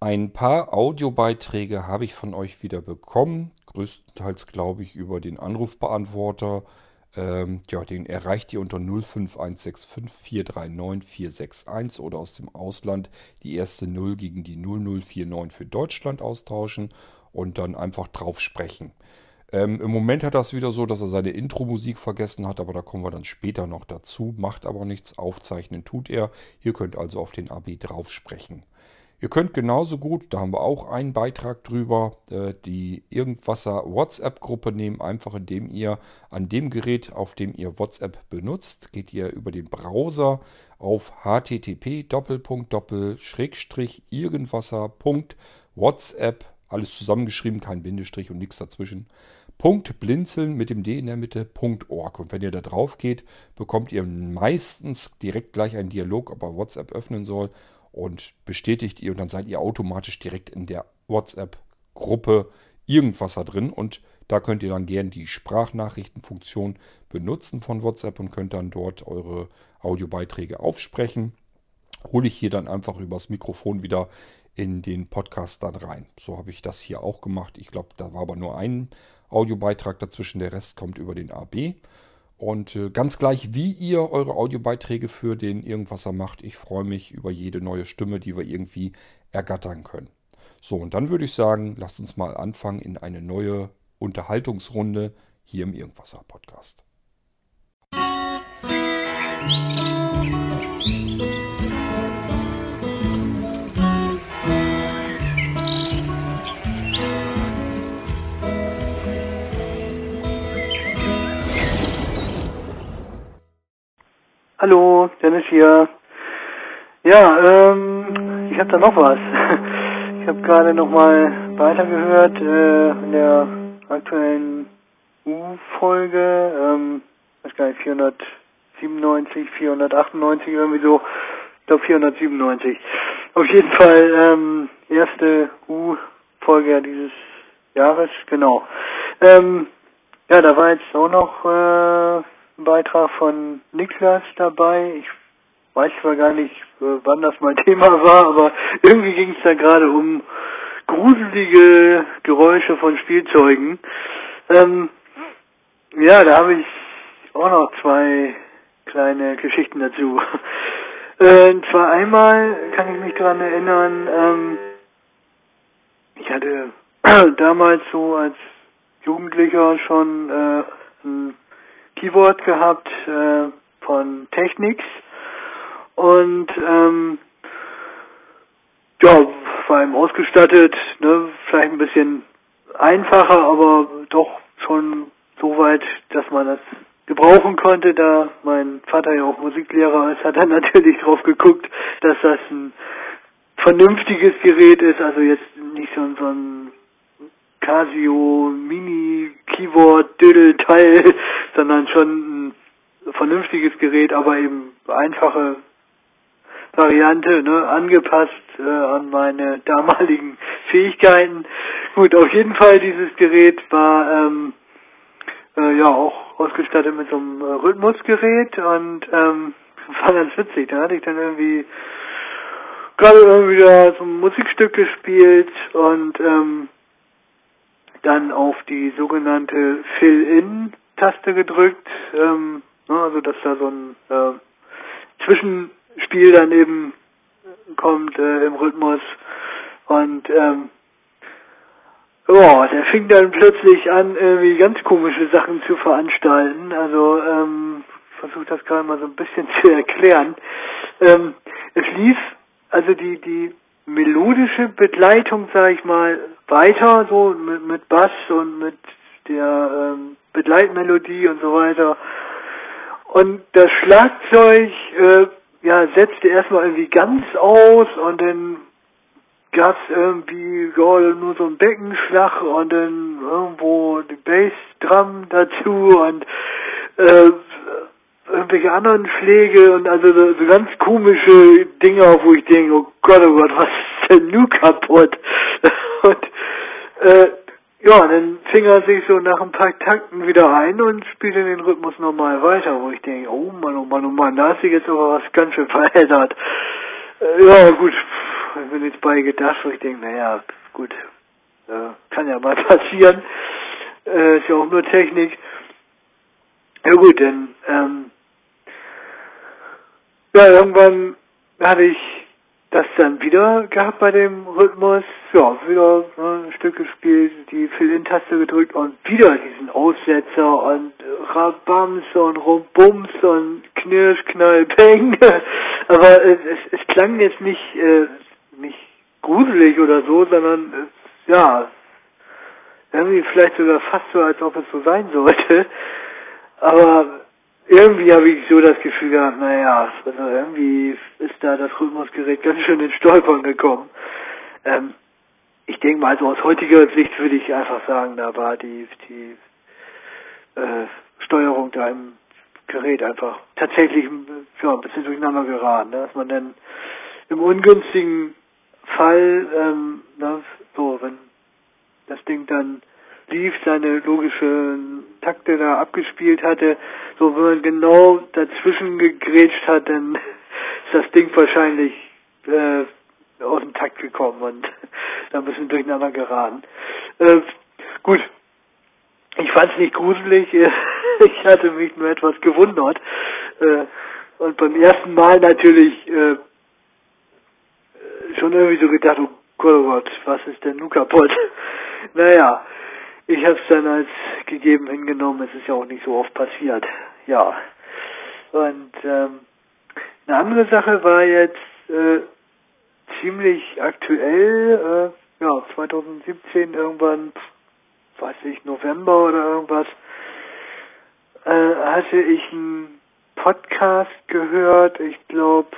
Ein paar Audiobeiträge habe ich von euch wieder bekommen. Größtenteils glaube ich über den Anrufbeantworter. Ähm, ja, den erreicht ihr unter 05165 439 461 oder aus dem Ausland die erste 0 gegen die 0049 für Deutschland austauschen und dann einfach drauf sprechen. Ähm, Im Moment hat es wieder so, dass er seine Intro-Musik vergessen hat, aber da kommen wir dann später noch dazu. Macht aber nichts, aufzeichnen tut er. Ihr könnt also auf den AB drauf sprechen. Ihr könnt genauso gut, da haben wir auch einen Beitrag drüber, äh, die Irgendwasser WhatsApp-Gruppe nehmen, einfach indem ihr an dem Gerät, auf dem ihr WhatsApp benutzt, geht ihr über den Browser auf http irgendwasser.whatsapp, alles zusammengeschrieben, kein Bindestrich und nichts dazwischen. Punkt blinzeln mit dem D in der Mitte, .org. Und wenn ihr da drauf geht, bekommt ihr meistens direkt gleich einen Dialog, ob er WhatsApp öffnen soll und bestätigt ihr und dann seid ihr automatisch direkt in der WhatsApp-Gruppe irgendwas da drin und da könnt ihr dann gern die Sprachnachrichtenfunktion benutzen von WhatsApp und könnt dann dort eure Audiobeiträge aufsprechen. Hole ich hier dann einfach übers Mikrofon wieder in den Podcast dann rein. So habe ich das hier auch gemacht. Ich glaube, da war aber nur ein Audiobeitrag dazwischen, der Rest kommt über den AB. Und äh, ganz gleich, wie ihr eure Audiobeiträge für den Irgendwasser macht, ich freue mich über jede neue Stimme, die wir irgendwie ergattern können. So, und dann würde ich sagen, lasst uns mal anfangen in eine neue Unterhaltungsrunde hier im Irgendwasser Podcast. Musik Hallo, Dennis hier. Ja, ähm, ich habe da noch was. Ich habe gerade noch mal weitergehört äh, in der aktuellen U-Folge, ähm, weiß gar nicht, 497, 498, irgendwie so. Ich glaube 497. Auf jeden Fall ähm, erste U-Folge dieses Jahres, genau. Ähm, ja, da war jetzt auch noch äh, Beitrag von Niklas dabei. Ich weiß zwar gar nicht, äh, wann das mein Thema war, aber irgendwie ging es da gerade um gruselige Geräusche von Spielzeugen. Ähm, ja, da habe ich auch noch zwei kleine Geschichten dazu. Äh, und zwar einmal kann ich mich daran erinnern, ähm, ich hatte damals so als Jugendlicher schon äh, ein Keyboard gehabt äh, von Technics. Und ähm, ja, war ihm ausgestattet, ne, vielleicht ein bisschen einfacher, aber doch schon so weit, dass man das gebrauchen konnte, da mein Vater ja auch Musiklehrer ist, hat er natürlich drauf geguckt, dass das ein vernünftiges Gerät ist, also jetzt nicht so, so ein Casio Mini Keyboard Dödel Teil, sondern schon ein vernünftiges Gerät, aber eben einfache Variante, ne, angepasst äh, an meine damaligen Fähigkeiten. Gut, auf jeden Fall dieses Gerät war ähm, äh, ja auch ausgestattet mit so einem äh, Rhythmusgerät und ähm, war ganz witzig. Da hatte ich dann irgendwie gerade irgendwie da so ein Musikstück gespielt und ähm, dann auf die sogenannte Fill-In-Taste gedrückt, ähm, ne, also dass da so ein äh, Zwischenspiel dann eben kommt äh, im Rhythmus und ähm, oh, der fing dann plötzlich an, irgendwie ganz komische Sachen zu veranstalten. Also ähm, versuche das gerade mal so ein bisschen zu erklären. Ähm, es lief also die die melodische Begleitung, sag ich mal, weiter, so mit, mit Bass und mit der ähm, Begleitmelodie und so weiter. Und das Schlagzeug, äh, ja, setzte erstmal irgendwie ganz aus und dann gab's irgendwie ja, nur so ein Beckenschlag und dann irgendwo die Bassdrum dazu und äh, irgendwelche anderen Schläge und also so, ganz komische Dinge, wo ich denke, oh Gott, oh Gott, was ist denn nun kaputt? Und äh, ja, dann fing er sich so nach ein paar Takten wieder ein und spielte den Rhythmus normal weiter, wo ich denke, oh Mann, oh Mann, oh Mann, da hat sich jetzt aber was ganz schön verändert. Äh, ja, gut, mir nichts bei gedacht, wo ich denke, naja, gut, äh, kann ja mal passieren. Äh, ist ja auch nur Technik. Ja gut, dann ähm, ja, irgendwann hatte ich das dann wieder gehabt bei dem Rhythmus. Ja, wieder ne, ein Stück gespielt, die Fill-In-Taste gedrückt und wieder diesen Aussetzer und Rabams und Rumbums und Knirsch, Knall, Peng. Aber es, es, es klang jetzt nicht, äh, nicht gruselig oder so, sondern äh, ja, irgendwie vielleicht sogar fast so, als ob es so sein sollte. Aber irgendwie habe ich so das Gefühl gehabt, naja, also irgendwie ist da das Rhythmusgerät ganz schön in Stolpern gekommen. Ähm, ich denke mal, also aus heutiger Sicht würde ich einfach sagen, da war die, die äh, Steuerung da im Gerät einfach tatsächlich ja, ein bisschen durcheinander geraten, ne? dass man dann im ungünstigen Fall, ähm, ne, so, wenn das Ding dann lief, seine logischen Takte da abgespielt hatte, so wenn man genau dazwischen gegrätscht hat, dann ist das Ding wahrscheinlich äh, aus dem Takt gekommen und da ein bisschen durcheinander geraten. Äh, gut, ich fand es nicht gruselig, ich hatte mich nur etwas gewundert äh, und beim ersten Mal natürlich äh, schon irgendwie so gedacht, oh Gott, oh Gott, was ist denn nun kaputt? naja, ich habe es dann als gegeben hingenommen. Es ist ja auch nicht so oft passiert. Ja. Und ähm, eine andere Sache war jetzt äh, ziemlich aktuell. Äh, ja, 2017 irgendwann, weiß ich, November oder irgendwas, äh, hatte ich einen Podcast gehört. Ich glaube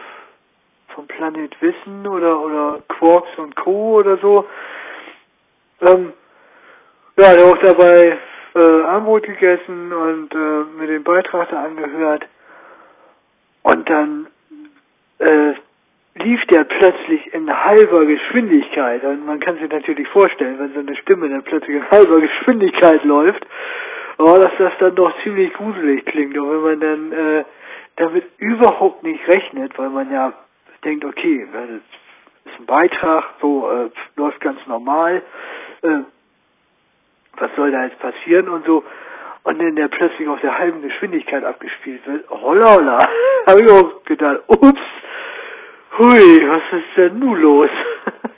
vom Planet Wissen oder oder Quarks und Co. oder so. Ähm, ja, der auch dabei äh, Armbrot gegessen und äh, mir den Beitrag da angehört. Und dann äh, lief der plötzlich in halber Geschwindigkeit. Und man kann sich natürlich vorstellen, wenn so eine Stimme dann plötzlich in halber Geschwindigkeit läuft, oh, dass das dann doch ziemlich gruselig klingt. Und wenn man dann äh, damit überhaupt nicht rechnet, weil man ja denkt, okay, das ist ein Beitrag, so äh, läuft ganz normal. Äh, was soll da jetzt passieren und so. Und dann der plötzlich auf der halben Geschwindigkeit abgespielt wird. Holla, holla. Habe ich auch gedacht, ups, hui, was ist denn nun los?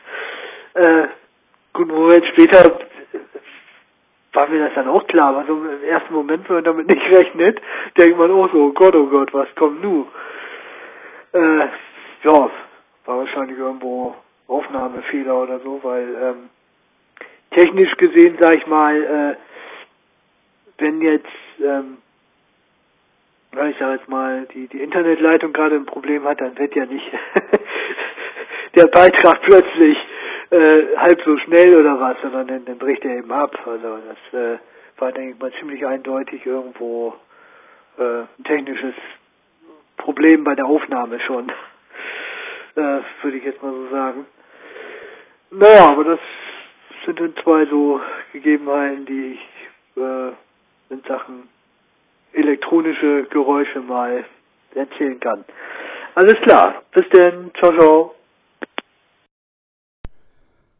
äh, gut, einen Moment später war mir das dann auch klar, also im ersten Moment, wenn man damit nicht rechnet, denkt man auch so, oh Gott, oh Gott, was kommt nun? Äh, ja, war wahrscheinlich irgendwo Aufnahmefehler oder so, weil ähm, technisch gesehen, sag ich mal, äh, wenn jetzt, ähm, ich sag jetzt mal, die, die Internetleitung gerade ein Problem hat, dann wird ja nicht der Beitrag plötzlich äh, halb so schnell oder was, sondern dann, dann bricht er eben ab. Also das äh, war, denke ich mal, ziemlich eindeutig irgendwo äh, ein technisches Problem bei der Aufnahme schon. äh, würde ich jetzt mal so sagen. Naja, aber das sind dann zwei so Gegebenheiten, die ich äh, in Sachen elektronische Geräusche mal erzählen kann. Alles klar. Bis denn. Ciao, ciao.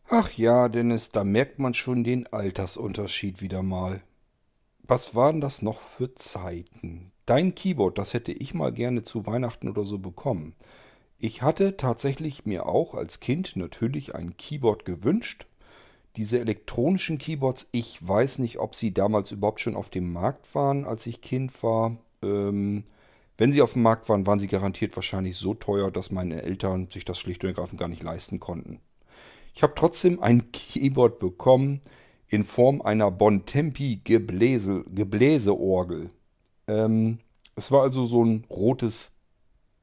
Ach ja, Dennis, da merkt man schon den Altersunterschied wieder mal. Was waren das noch für Zeiten? Dein Keyboard, das hätte ich mal gerne zu Weihnachten oder so bekommen. Ich hatte tatsächlich mir auch als Kind natürlich ein Keyboard gewünscht diese elektronischen Keyboards, ich weiß nicht, ob sie damals überhaupt schon auf dem Markt waren, als ich Kind war. Ähm, wenn sie auf dem Markt waren, waren sie garantiert wahrscheinlich so teuer, dass meine Eltern sich das schlicht und ergreifend gar nicht leisten konnten. Ich habe trotzdem ein Keyboard bekommen in Form einer Bontempi Gebläse, Gebläseorgel. Ähm, es war also so ein rotes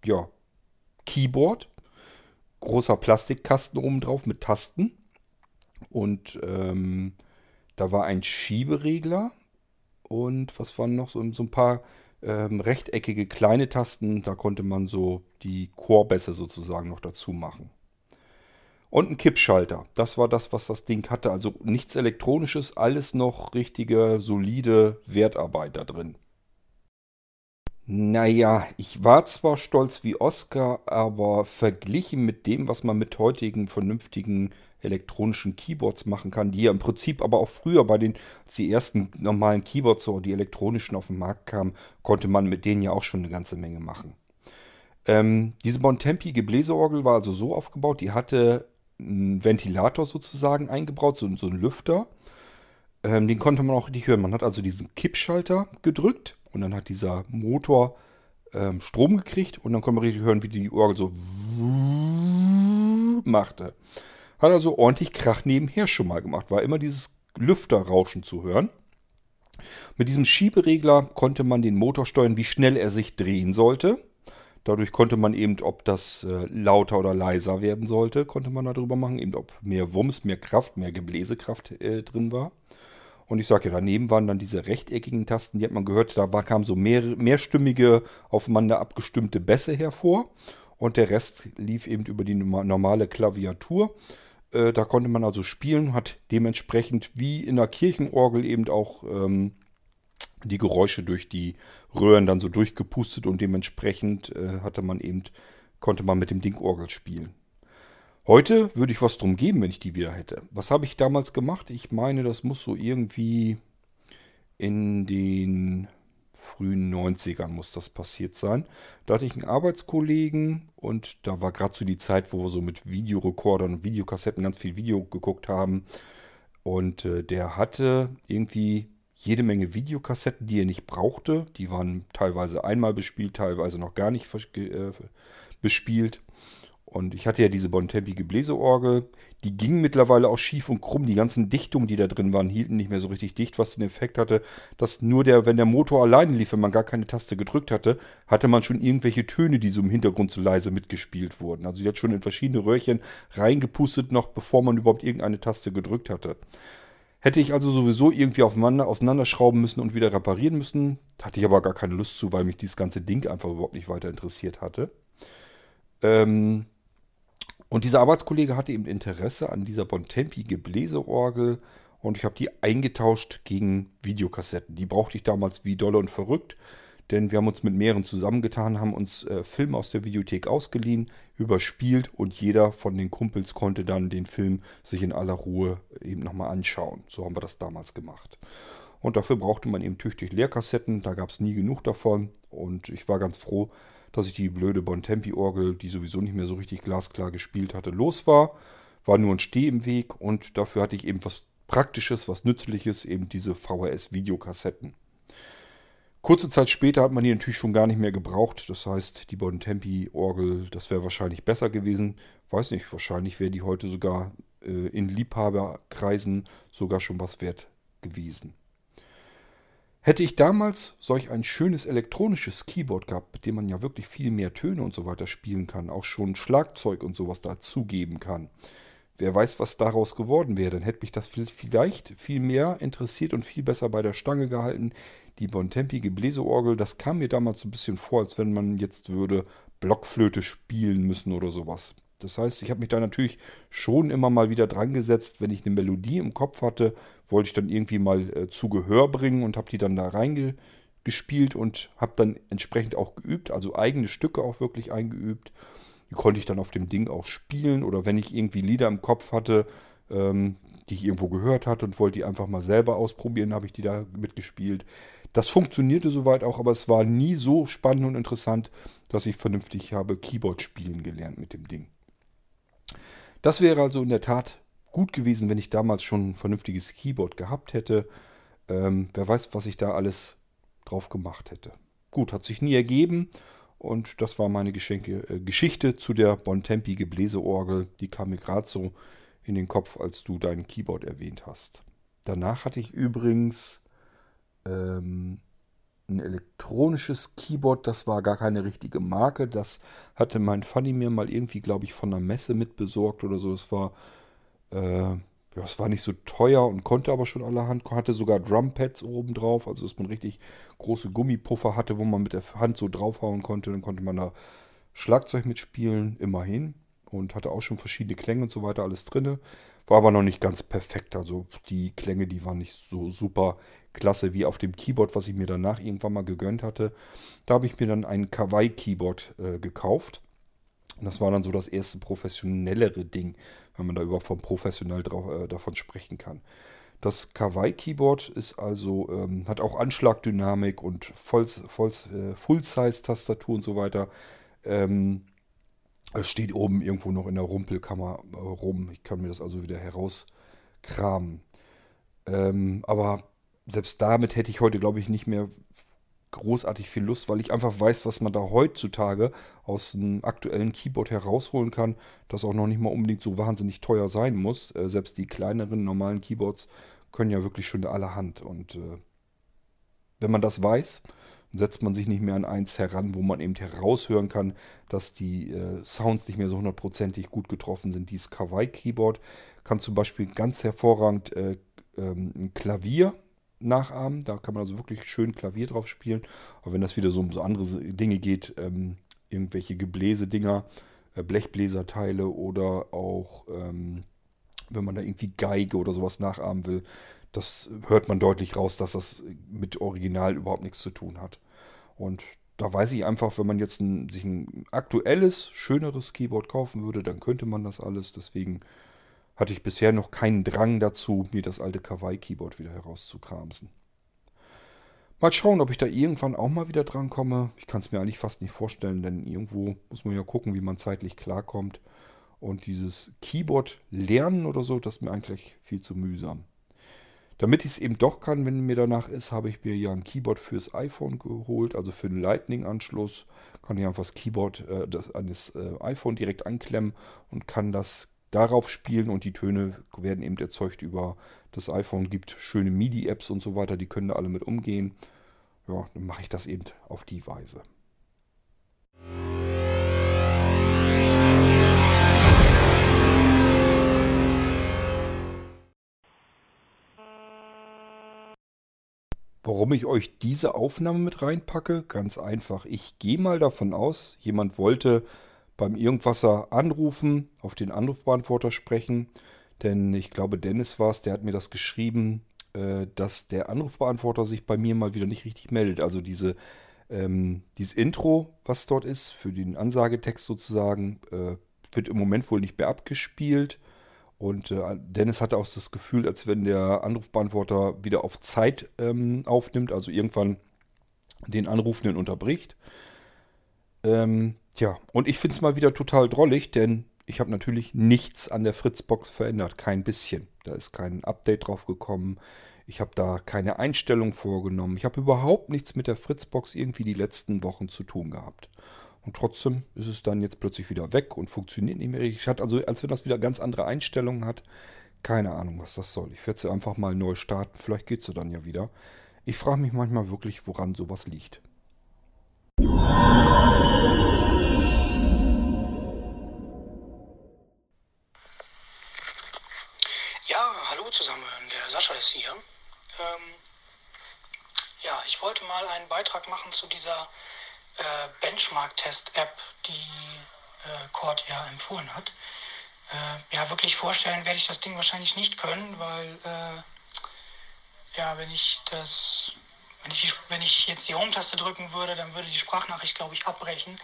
ja, Keyboard, großer Plastikkasten oben drauf mit Tasten. Und ähm, da war ein Schieberegler und was waren noch so, so ein paar ähm, rechteckige kleine Tasten. Da konnte man so die Chorbässe sozusagen noch dazu machen. Und ein Kippschalter. Das war das, was das Ding hatte. Also nichts Elektronisches, alles noch richtige, solide Wertarbeit da drin. Naja, ich war zwar stolz wie Oscar, aber verglichen mit dem, was man mit heutigen vernünftigen elektronischen Keyboards machen kann, die ja im Prinzip aber auch früher bei den, als die ersten normalen Keyboards, so die elektronischen auf den Markt kamen, konnte man mit denen ja auch schon eine ganze Menge machen. Ähm, diese Bontempi Gebläseorgel war also so aufgebaut, die hatte einen Ventilator sozusagen eingebaut, so, so einen Lüfter. Ähm, den konnte man auch richtig hören. Man hat also diesen Kippschalter gedrückt und dann hat dieser Motor ähm, Strom gekriegt und dann konnte man richtig hören, wie die Orgel so machte. Hat also ordentlich Krach nebenher schon mal gemacht. War immer dieses Lüfterrauschen zu hören. Mit diesem Schieberegler konnte man den Motor steuern, wie schnell er sich drehen sollte. Dadurch konnte man eben, ob das äh, lauter oder leiser werden sollte, konnte man darüber machen. Eben ob mehr Wumms, mehr Kraft, mehr Gebläsekraft äh, drin war. Und ich sage ja, daneben waren dann diese rechteckigen Tasten, die hat man gehört, da war, kamen so mehr, mehrstimmige, aufeinander abgestimmte Bässe hervor. Und der Rest lief eben über die normale Klaviatur. Äh, da konnte man also spielen, hat dementsprechend wie in der Kirchenorgel eben auch ähm, die Geräusche durch die Röhren dann so durchgepustet und dementsprechend äh, hatte man eben, konnte man mit dem Ding Orgel spielen. Heute würde ich was drum geben, wenn ich die wieder hätte. Was habe ich damals gemacht? Ich meine, das muss so irgendwie in den frühen 90ern muss das passiert sein. Da hatte ich einen Arbeitskollegen und da war gerade so die Zeit, wo wir so mit Videorekordern und Videokassetten ganz viel Video geguckt haben. Und äh, der hatte irgendwie jede Menge Videokassetten, die er nicht brauchte. Die waren teilweise einmal bespielt, teilweise noch gar nicht äh, bespielt. Und ich hatte ja diese Bontempi Gebläseorgel. Die ging mittlerweile auch schief und krumm. Die ganzen Dichtungen, die da drin waren, hielten nicht mehr so richtig dicht, was den Effekt hatte, dass nur der, wenn der Motor alleine lief, wenn man gar keine Taste gedrückt hatte, hatte man schon irgendwelche Töne, die so im Hintergrund so leise mitgespielt wurden. Also die hat schon in verschiedene Röhrchen reingepustet, noch bevor man überhaupt irgendeine Taste gedrückt hatte. Hätte ich also sowieso irgendwie aufeinander auseinanderschrauben müssen und wieder reparieren müssen. Hatte ich aber gar keine Lust zu, weil mich dieses ganze Ding einfach überhaupt nicht weiter interessiert hatte. Ähm, und dieser Arbeitskollege hatte eben Interesse an dieser Bontempi Gebläseorgel und ich habe die eingetauscht gegen Videokassetten. Die brauchte ich damals wie dolle und verrückt, denn wir haben uns mit mehreren zusammengetan, haben uns äh, Filme aus der Videothek ausgeliehen, überspielt und jeder von den Kumpels konnte dann den Film sich in aller Ruhe eben nochmal anschauen. So haben wir das damals gemacht. Und dafür brauchte man eben tüchtig Leerkassetten, da gab es nie genug davon und ich war ganz froh, dass ich die blöde Bontempi-Orgel, die sowieso nicht mehr so richtig glasklar gespielt hatte, los war. War nur ein Steh im Weg und dafür hatte ich eben was Praktisches, was Nützliches, eben diese VHS-Videokassetten. Kurze Zeit später hat man die natürlich schon gar nicht mehr gebraucht. Das heißt, die Bontempi-Orgel, das wäre wahrscheinlich besser gewesen. Weiß nicht, wahrscheinlich wäre die heute sogar äh, in Liebhaberkreisen sogar schon was wert gewesen. Hätte ich damals solch ein schönes elektronisches Keyboard gehabt, mit dem man ja wirklich viel mehr Töne und so weiter spielen kann, auch schon Schlagzeug und sowas dazugeben kann, wer weiß, was daraus geworden wäre, dann hätte mich das vielleicht viel mehr interessiert und viel besser bei der Stange gehalten. Die Bontempi Gebläseorgel, das kam mir damals so ein bisschen vor, als wenn man jetzt würde Blockflöte spielen müssen oder sowas. Das heißt, ich habe mich da natürlich schon immer mal wieder dran gesetzt, wenn ich eine Melodie im Kopf hatte, wollte ich dann irgendwie mal äh, zu Gehör bringen und habe die dann da reingespielt und habe dann entsprechend auch geübt, also eigene Stücke auch wirklich eingeübt. Die konnte ich dann auf dem Ding auch spielen oder wenn ich irgendwie Lieder im Kopf hatte, ähm, die ich irgendwo gehört hatte und wollte die einfach mal selber ausprobieren, habe ich die da mitgespielt. Das funktionierte soweit auch, aber es war nie so spannend und interessant, dass ich vernünftig habe Keyboard spielen gelernt mit dem Ding. Das wäre also in der Tat gut gewesen, wenn ich damals schon ein vernünftiges Keyboard gehabt hätte. Ähm, wer weiß, was ich da alles drauf gemacht hätte. Gut, hat sich nie ergeben. Und das war meine Geschenke, äh, Geschichte zu der Bontempi Gebläseorgel. Die kam mir gerade so in den Kopf, als du dein Keyboard erwähnt hast. Danach hatte ich übrigens ähm, ein elektronisches Keyboard, das war gar keine richtige Marke. Das hatte mein Funny mir mal irgendwie, glaube ich, von einer Messe mitbesorgt oder so. Es war, äh, ja, es war nicht so teuer und konnte aber schon allerhand, hatte sogar Drumpads oben drauf, also dass man richtig große Gummipuffer hatte, wo man mit der Hand so draufhauen konnte. Dann konnte man da Schlagzeug mitspielen, immerhin. Und hatte auch schon verschiedene Klänge und so weiter alles drinne. War aber noch nicht ganz perfekt. Also die Klänge, die waren nicht so super klasse wie auf dem Keyboard, was ich mir danach irgendwann mal gegönnt hatte. Da habe ich mir dann ein Kawaii-Keyboard äh, gekauft. Und das war dann so das erste professionellere Ding, wenn man da überhaupt von professionell drauf, äh, davon sprechen kann. Das Kawaii-Keyboard ist also, ähm, hat auch Anschlagdynamik und Voll, Voll, äh, Full-Size-Tastatur und so weiter. Ähm, es steht oben irgendwo noch in der Rumpelkammer äh, rum. Ich kann mir das also wieder herauskramen. Ähm, aber selbst damit hätte ich heute, glaube ich, nicht mehr großartig viel Lust, weil ich einfach weiß, was man da heutzutage aus einem aktuellen Keyboard herausholen kann, das auch noch nicht mal unbedingt so wahnsinnig teuer sein muss. Äh, selbst die kleineren normalen Keyboards können ja wirklich schon allerhand. Und äh, wenn man das weiß, setzt man sich nicht mehr an eins heran, wo man eben heraushören kann, dass die äh, Sounds nicht mehr so hundertprozentig gut getroffen sind. Dieses Kawaii-Keyboard kann zum Beispiel ganz hervorragend äh, ähm, ein Klavier nachahmen. Da kann man also wirklich schön Klavier drauf spielen. Aber wenn das wieder so um so andere Dinge geht, ähm, irgendwelche Gebläse-Dinger, äh, Blechbläserteile oder auch, ähm, wenn man da irgendwie Geige oder sowas nachahmen will, das hört man deutlich raus, dass das mit Original überhaupt nichts zu tun hat. Und da weiß ich einfach, wenn man jetzt ein, sich ein aktuelles, schöneres Keyboard kaufen würde, dann könnte man das alles. Deswegen hatte ich bisher noch keinen Drang dazu, mir das alte Kawaii-Keyboard wieder herauszukramsen. Mal schauen, ob ich da irgendwann auch mal wieder dran komme. Ich kann es mir eigentlich fast nicht vorstellen, denn irgendwo muss man ja gucken, wie man zeitlich klarkommt. Und dieses Keyboard lernen oder so, das ist mir eigentlich viel zu mühsam. Damit ich es eben doch kann, wenn mir danach ist, habe ich mir ja ein Keyboard fürs iPhone geholt, also für den Lightning-Anschluss. Kann ich einfach das Keyboard äh, das, an das äh, iPhone direkt anklemmen und kann das darauf spielen und die Töne werden eben erzeugt über das iPhone. Gibt schöne MIDI-Apps und so weiter, die können da alle mit umgehen. Ja, dann mache ich das eben auf die Weise. Warum ich euch diese Aufnahme mit reinpacke? Ganz einfach. Ich gehe mal davon aus, jemand wollte beim Irgendwasser anrufen, auf den Anrufbeantworter sprechen. Denn ich glaube, Dennis war es, der hat mir das geschrieben, äh, dass der Anrufbeantworter sich bei mir mal wieder nicht richtig meldet. Also diese, ähm, dieses Intro, was dort ist, für den Ansagetext sozusagen, äh, wird im Moment wohl nicht mehr abgespielt. Und äh, Dennis hatte auch das Gefühl, als wenn der Anrufbeantworter wieder auf Zeit ähm, aufnimmt, also irgendwann den Anrufenden unterbricht. Ähm, tja, und ich finde es mal wieder total drollig, denn ich habe natürlich nichts an der Fritzbox verändert, kein bisschen. Da ist kein Update drauf gekommen. Ich habe da keine Einstellung vorgenommen. Ich habe überhaupt nichts mit der Fritzbox irgendwie die letzten Wochen zu tun gehabt. Und trotzdem ist es dann jetzt plötzlich wieder weg und funktioniert nicht mehr richtig. Hat also, als wenn das wieder ganz andere Einstellungen hat. Keine Ahnung, was das soll. Ich werde sie einfach mal neu starten. Vielleicht geht sie dann ja wieder. Ich frage mich manchmal wirklich, woran sowas liegt. Ja, hallo zusammen. Der Sascha ist hier. Ähm, ja, ich wollte mal einen Beitrag machen zu dieser Benchmark-Test-App, die äh, Cord ja empfohlen hat. Äh, ja, wirklich vorstellen werde ich das Ding wahrscheinlich nicht können, weil äh, ja, wenn ich das, wenn ich, wenn ich jetzt die Home-Taste drücken würde, dann würde die Sprachnachricht, glaube ich, abbrechen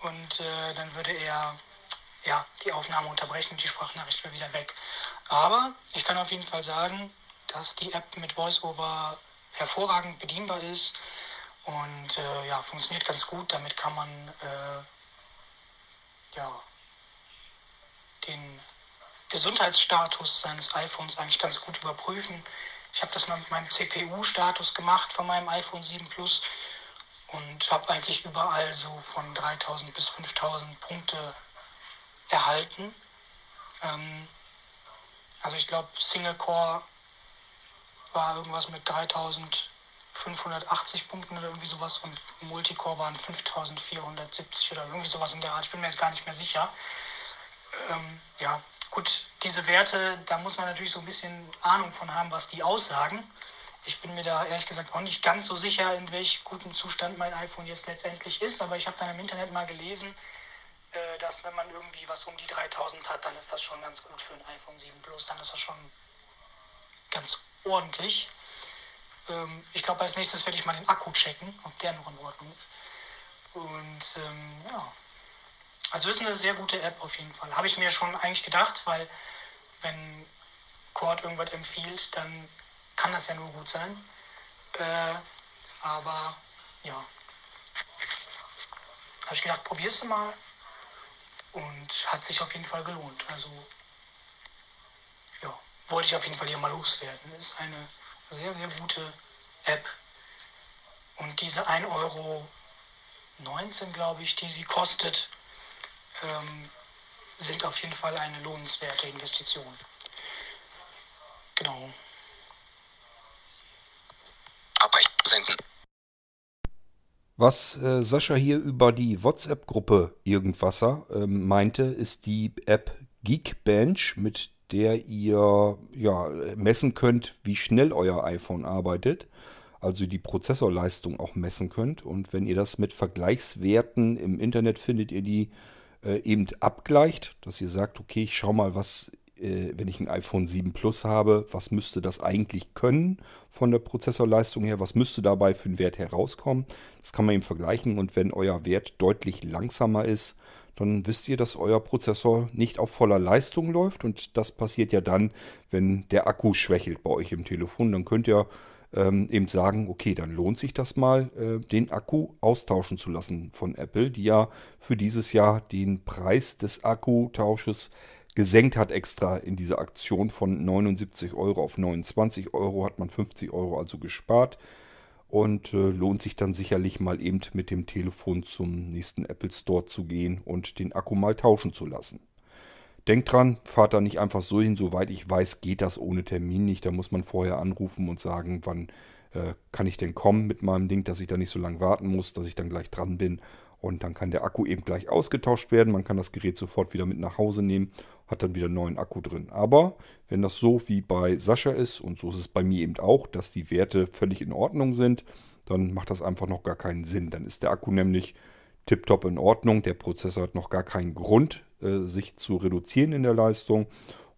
und äh, dann würde er ja, die Aufnahme unterbrechen und die Sprachnachricht wäre wieder weg. Aber ich kann auf jeden Fall sagen, dass die App mit VoiceOver hervorragend bedienbar ist und äh, ja, funktioniert ganz gut. Damit kann man äh, ja, den Gesundheitsstatus seines iPhones eigentlich ganz gut überprüfen. Ich habe das mal mit meinem CPU-Status gemacht von meinem iPhone 7 Plus und habe eigentlich überall so von 3000 bis 5000 Punkte erhalten. Ähm, also ich glaube, Single Core war irgendwas mit 3000 580 Punkten oder irgendwie sowas und Multicore waren 5470 oder irgendwie sowas in der Art. Ich bin mir jetzt gar nicht mehr sicher. Ähm, ja, gut, diese Werte, da muss man natürlich so ein bisschen Ahnung von haben, was die aussagen. Ich bin mir da ehrlich gesagt auch nicht ganz so sicher, in welch gutem Zustand mein iPhone jetzt letztendlich ist, aber ich habe dann im Internet mal gelesen, äh, dass wenn man irgendwie was um die 3000 hat, dann ist das schon ganz gut für ein iPhone 7 Plus. Dann ist das schon ganz ordentlich. Ähm, ich glaube, als nächstes werde ich mal den Akku checken, ob der noch in Ordnung ist. Und ähm, ja, also ist eine sehr gute App auf jeden Fall. Habe ich mir schon eigentlich gedacht, weil wenn Cord irgendwas empfiehlt, dann kann das ja nur gut sein. Äh, aber ja, habe ich gedacht, probierst du mal. Und hat sich auf jeden Fall gelohnt. Also ja, wollte ich auf jeden Fall hier mal loswerden. Ist eine sehr, sehr gute App. Und diese 1,19 Euro, glaube ich, die sie kostet, ähm, sind auf jeden Fall eine lohnenswerte Investition. Genau. Abbrechen. Senden. Was äh, Sascha hier über die WhatsApp-Gruppe Irgendwasser äh, meinte, ist die App Geekbench, mit der ihr ja, messen könnt, wie schnell euer iPhone arbeitet. Also die Prozessorleistung auch messen könnt. Und wenn ihr das mit Vergleichswerten im Internet findet, ihr die äh, eben abgleicht, dass ihr sagt, okay, ich schau mal, was äh, wenn ich ein iPhone 7 Plus habe, was müsste das eigentlich können von der Prozessorleistung her? Was müsste dabei für einen Wert herauskommen? Das kann man eben vergleichen und wenn euer Wert deutlich langsamer ist, dann wisst ihr, dass euer Prozessor nicht auf voller Leistung läuft und das passiert ja dann, wenn der Akku schwächelt bei euch im Telefon. Dann könnt ihr ähm, eben sagen, okay, dann lohnt sich das mal, äh, den Akku austauschen zu lassen von Apple, die ja für dieses Jahr den Preis des Akkutausches gesenkt hat extra in dieser Aktion von 79 Euro auf 29 Euro, hat man 50 Euro also gespart und äh, lohnt sich dann sicherlich mal eben mit dem Telefon zum nächsten Apple Store zu gehen und den Akku mal tauschen zu lassen. Denkt dran, fahrt da nicht einfach so hin, soweit ich weiß, geht das ohne Termin nicht. Da muss man vorher anrufen und sagen, wann äh, kann ich denn kommen mit meinem Ding, dass ich da nicht so lange warten muss, dass ich dann gleich dran bin und dann kann der Akku eben gleich ausgetauscht werden. Man kann das Gerät sofort wieder mit nach Hause nehmen, hat dann wieder einen neuen Akku drin. Aber wenn das so wie bei Sascha ist, und so ist es bei mir eben auch, dass die Werte völlig in Ordnung sind, dann macht das einfach noch gar keinen Sinn. Dann ist der Akku nämlich tiptop in Ordnung. Der Prozessor hat noch gar keinen Grund, äh, sich zu reduzieren in der Leistung.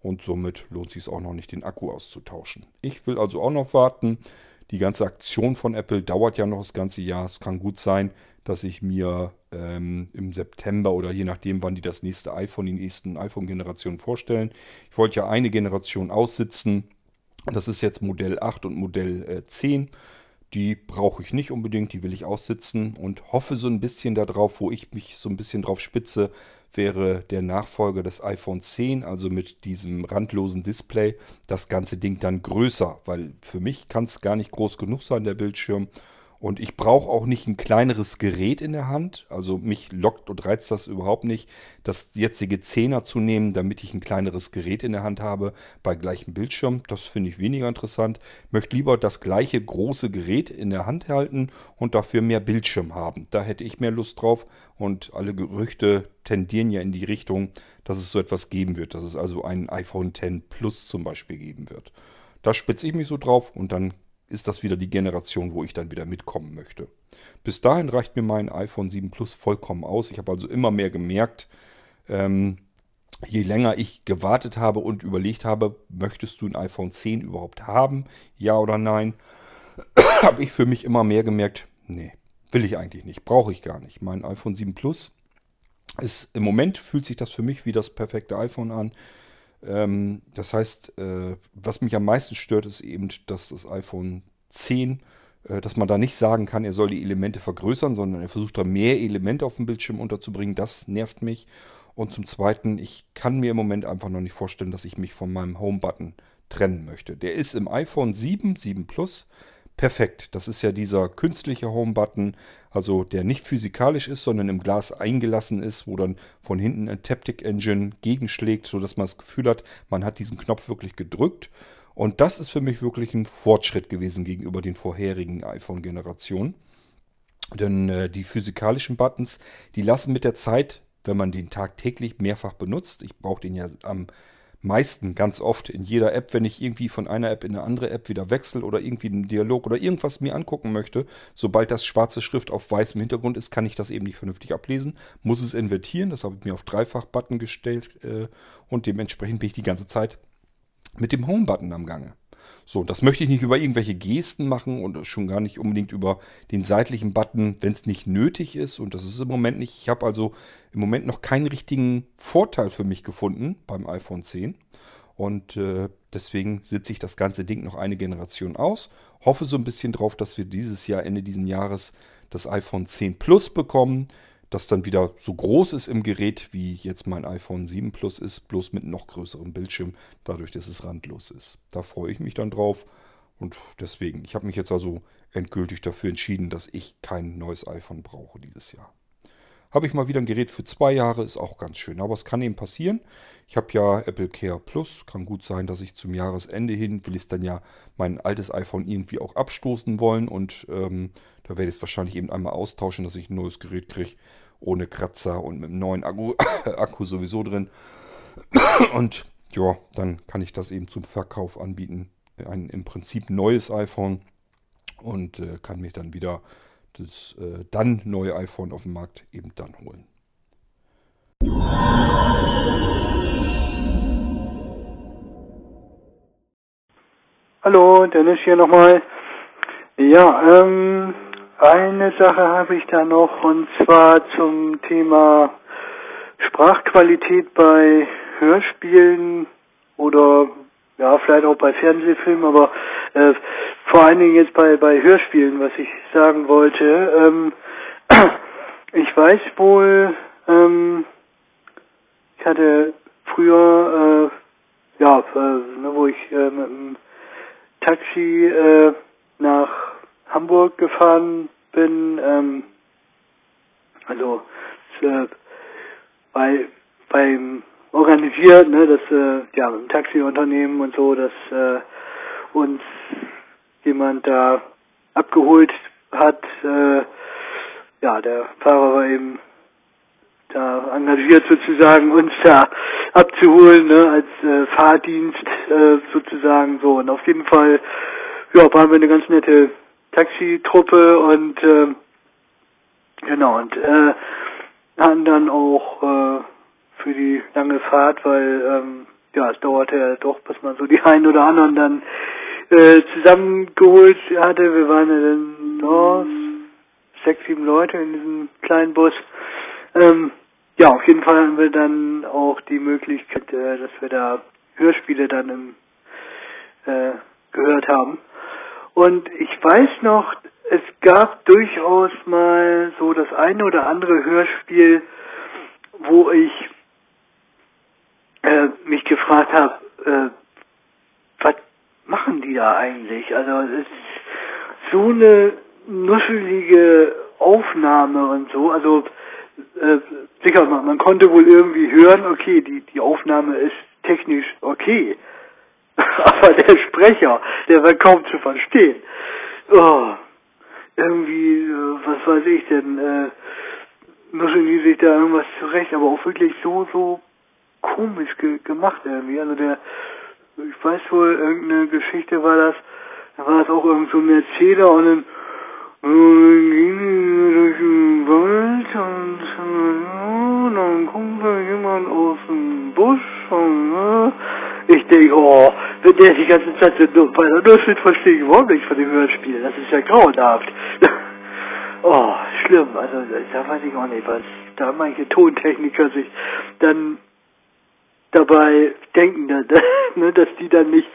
Und somit lohnt es sich auch noch nicht, den Akku auszutauschen. Ich will also auch noch warten. Die ganze Aktion von Apple dauert ja noch das ganze Jahr. Es kann gut sein, dass ich mir ähm, im September oder je nachdem, wann die das nächste iPhone, die nächsten iPhone-Generationen vorstellen. Ich wollte ja eine Generation aussitzen. Das ist jetzt Modell 8 und Modell äh, 10. Die brauche ich nicht unbedingt, die will ich aussitzen und hoffe so ein bisschen darauf, wo ich mich so ein bisschen drauf spitze, wäre der Nachfolger des iPhone 10, also mit diesem randlosen Display, das ganze Ding dann größer, weil für mich kann es gar nicht groß genug sein, der Bildschirm. Und ich brauche auch nicht ein kleineres Gerät in der Hand. Also mich lockt und reizt das überhaupt nicht, das jetzige Zehner zu nehmen, damit ich ein kleineres Gerät in der Hand habe bei gleichem Bildschirm. Das finde ich weniger interessant. Möchte lieber das gleiche große Gerät in der Hand halten und dafür mehr Bildschirm haben. Da hätte ich mehr Lust drauf. Und alle Gerüchte tendieren ja in die Richtung, dass es so etwas geben wird. Dass es also ein iPhone X Plus zum Beispiel geben wird. Da spitze ich mich so drauf und dann ist das wieder die Generation, wo ich dann wieder mitkommen möchte. Bis dahin reicht mir mein iPhone 7 Plus vollkommen aus. Ich habe also immer mehr gemerkt, ähm, je länger ich gewartet habe und überlegt habe, möchtest du ein iPhone 10 überhaupt haben, ja oder nein, habe ich für mich immer mehr gemerkt, nee, will ich eigentlich nicht, brauche ich gar nicht. Mein iPhone 7 Plus ist im Moment fühlt sich das für mich wie das perfekte iPhone an. Ähm, das heißt, äh, was mich am meisten stört, ist eben, dass das iPhone 10, äh, dass man da nicht sagen kann, er soll die Elemente vergrößern, sondern er versucht da mehr Elemente auf dem Bildschirm unterzubringen. Das nervt mich. Und zum Zweiten, ich kann mir im Moment einfach noch nicht vorstellen, dass ich mich von meinem Home-Button trennen möchte. Der ist im iPhone 7, 7 Plus perfekt. Das ist ja dieser künstliche Home-Button, also der nicht physikalisch ist, sondern im Glas eingelassen ist, wo dann von hinten ein Taptic Engine gegenschlägt, sodass man das Gefühl hat, man hat diesen Knopf wirklich gedrückt. Und das ist für mich wirklich ein Fortschritt gewesen gegenüber den vorherigen iPhone-Generationen. Denn äh, die physikalischen Buttons, die lassen mit der Zeit, wenn man den tagtäglich mehrfach benutzt, ich brauche den ja am meisten ganz oft in jeder App, wenn ich irgendwie von einer App in eine andere App wieder wechsle oder irgendwie einen Dialog oder irgendwas mir angucken möchte, sobald das schwarze Schrift auf weißem Hintergrund ist, kann ich das eben nicht vernünftig ablesen, muss es invertieren, das habe ich mir auf Dreifach-Button gestellt äh, und dementsprechend bin ich die ganze Zeit mit dem Home-Button am Gange. So, das möchte ich nicht über irgendwelche Gesten machen und schon gar nicht unbedingt über den seitlichen Button, wenn es nicht nötig ist. Und das ist im Moment nicht. Ich habe also im Moment noch keinen richtigen Vorteil für mich gefunden beim iPhone 10. Und äh, deswegen sitze ich das ganze Ding noch eine Generation aus. Hoffe so ein bisschen drauf, dass wir dieses Jahr, Ende dieses Jahres, das iPhone 10 Plus bekommen das dann wieder so groß ist im Gerät, wie jetzt mein iPhone 7 Plus ist, bloß mit noch größerem Bildschirm, dadurch, dass es randlos ist. Da freue ich mich dann drauf und deswegen, ich habe mich jetzt also endgültig dafür entschieden, dass ich kein neues iPhone brauche dieses Jahr. Habe ich mal wieder ein Gerät für zwei Jahre, ist auch ganz schön. Aber es kann eben passieren. Ich habe ja Apple Care Plus. Kann gut sein, dass ich zum Jahresende hin, will ich dann ja mein altes iPhone irgendwie auch abstoßen wollen. Und ähm, da werde ich es wahrscheinlich eben einmal austauschen, dass ich ein neues Gerät kriege ohne Kratzer und mit einem neuen Akku, Akku sowieso drin. Und ja, dann kann ich das eben zum Verkauf anbieten. Ein im Prinzip neues iPhone und äh, kann mich dann wieder das äh, dann neue iPhone auf dem Markt eben dann holen. Hallo, Dennis hier nochmal. Ja, ähm, eine Sache habe ich da noch und zwar zum Thema Sprachqualität bei Hörspielen oder ja, vielleicht auch bei Fernsehfilmen, aber äh, vor allen Dingen jetzt bei, bei Hörspielen, was ich sagen wollte. Ähm, ich weiß wohl, ähm, ich hatte früher, äh, ja, äh, wo ich äh, mit dem Taxi äh, nach Hamburg gefahren bin, ähm, also äh, bei beim organisiert, ne, das äh, ja ein Taxiunternehmen und so, dass äh, uns jemand da abgeholt hat. Äh, ja, der Fahrer war eben da engagiert sozusagen uns da abzuholen, ne, als äh, Fahrdienst äh, sozusagen so. Und auf jeden Fall, ja, waren wir eine ganz nette Taxitruppe und äh, genau und äh, hatten dann auch äh, für die lange Fahrt, weil ähm, ja es dauerte ja doch, bis man so die einen oder anderen dann äh, zusammengeholt hatte. Wir waren ja dann oh, sechs, sieben Leute in diesem kleinen Bus. Ähm, ja, auf jeden Fall hatten wir dann auch die Möglichkeit, äh, dass wir da Hörspiele dann im, äh, gehört haben. Und ich weiß noch, es gab durchaus mal so das eine oder andere Hörspiel, wo ich äh, mich gefragt habe, äh, was machen die da eigentlich? Also es ist so eine nuschelige Aufnahme und so. Also äh, sicher, man, man konnte wohl irgendwie hören, okay, die, die Aufnahme ist technisch okay. Aber der Sprecher, der war kaum zu verstehen. Oh, irgendwie, äh, was weiß ich denn, äh, nuschen die sich da irgendwas zurecht, aber auch wirklich so, so komisch ge gemacht irgendwie. Also der, ich weiß wohl, irgendeine Geschichte war das, da war das auch irgend so ein Erzähler und dann ging durch den Wald und dann kommt da jemand aus dem Busch und ich denke, oh, wenn der die ganze Zeit so bei der Nussschnitt verstehe ich überhaupt nichts von dem Hörspiel. Das ist ja grauenhaft. oh, schlimm. Also da weiß ich auch nicht, was da manche Tontechniker sich dann dabei denken, ne, dass die dann nicht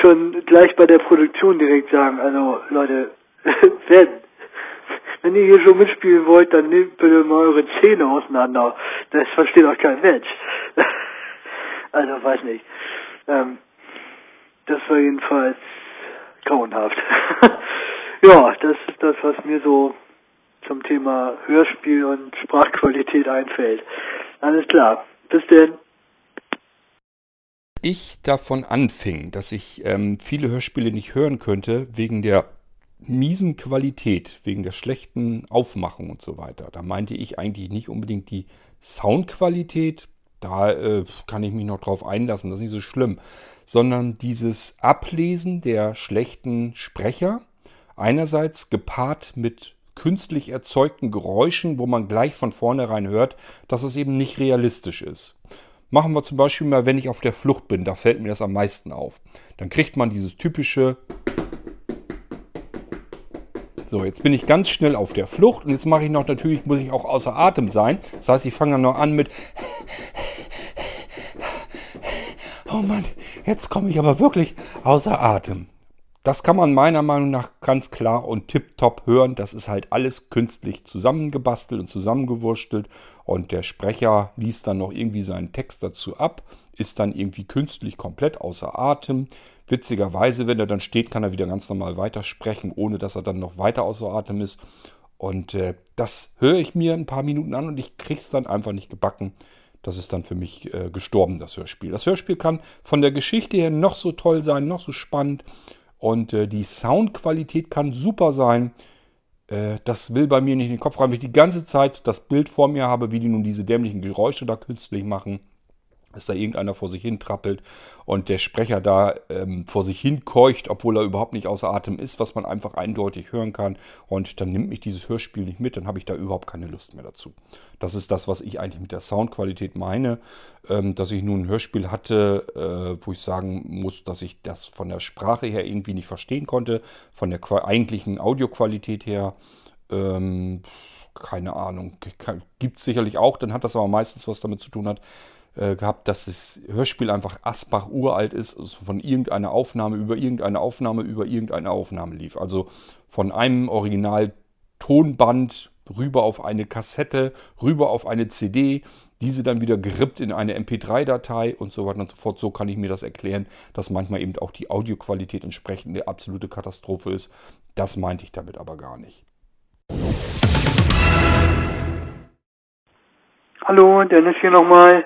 schon gleich bei der Produktion direkt sagen, also Leute, wenn, wenn ihr hier schon mitspielen wollt, dann nehmt bitte mal eure Zähne auseinander. Das versteht auch kein Mensch. Also weiß nicht. Ähm, das war jedenfalls grauenhaft. ja, das ist das, was mir so zum Thema Hörspiel und Sprachqualität einfällt. Alles klar. Bis denn. Ich davon anfing, dass ich ähm, viele Hörspiele nicht hören könnte, wegen der miesen Qualität, wegen der schlechten Aufmachung und so weiter. Da meinte ich eigentlich nicht unbedingt die Soundqualität, Da äh, kann ich mich noch drauf einlassen, das ist nicht so schlimm. Sondern dieses Ablesen der schlechten Sprecher, einerseits gepaart mit künstlich erzeugten Geräuschen, wo man gleich von vornherein hört, dass es eben nicht realistisch ist. Machen wir zum Beispiel mal, wenn ich auf der Flucht bin, da fällt mir das am meisten auf. Dann kriegt man dieses typische so, jetzt bin ich ganz schnell auf der Flucht und jetzt mache ich noch, natürlich muss ich auch außer Atem sein. Das heißt, ich fange dann noch an mit Oh Mann, jetzt komme ich aber wirklich außer Atem. Das kann man meiner Meinung nach ganz klar und tipptopp hören. Das ist halt alles künstlich zusammengebastelt und zusammengewurstelt. Und der Sprecher liest dann noch irgendwie seinen Text dazu ab, ist dann irgendwie künstlich komplett außer Atem. Witzigerweise, wenn er dann steht, kann er wieder ganz normal weitersprechen, ohne dass er dann noch weiter außer Atem ist. Und äh, das höre ich mir ein paar Minuten an und ich kriege es dann einfach nicht gebacken. Das ist dann für mich äh, gestorben, das Hörspiel. Das Hörspiel kann von der Geschichte her noch so toll sein, noch so spannend. Und äh, die Soundqualität kann super sein. Äh, das will bei mir nicht in den Kopf rein, wenn ich die ganze Zeit das Bild vor mir habe, wie die nun diese dämlichen Geräusche da künstlich machen dass da irgendeiner vor sich hin trappelt und der Sprecher da ähm, vor sich hin keucht, obwohl er überhaupt nicht außer Atem ist, was man einfach eindeutig hören kann. Und dann nimmt mich dieses Hörspiel nicht mit, dann habe ich da überhaupt keine Lust mehr dazu. Das ist das, was ich eigentlich mit der Soundqualität meine, ähm, dass ich nun ein Hörspiel hatte, äh, wo ich sagen muss, dass ich das von der Sprache her irgendwie nicht verstehen konnte, von der eigentlichen Audioqualität her. Ähm, keine Ahnung, gibt es sicherlich auch, dann hat das aber meistens was damit zu tun hat, äh, gehabt, dass das Hörspiel einfach Asbach uralt ist, also von irgendeiner Aufnahme über irgendeine Aufnahme über irgendeine Aufnahme lief. Also von einem Original Tonband rüber auf eine Kassette, rüber auf eine CD, diese dann wieder gerippt in eine MP3-Datei und so weiter und so fort. So kann ich mir das erklären, dass manchmal eben auch die Audioqualität entsprechend eine absolute Katastrophe ist. Das meinte ich damit aber gar nicht. Hallo, Dennis hier nochmal.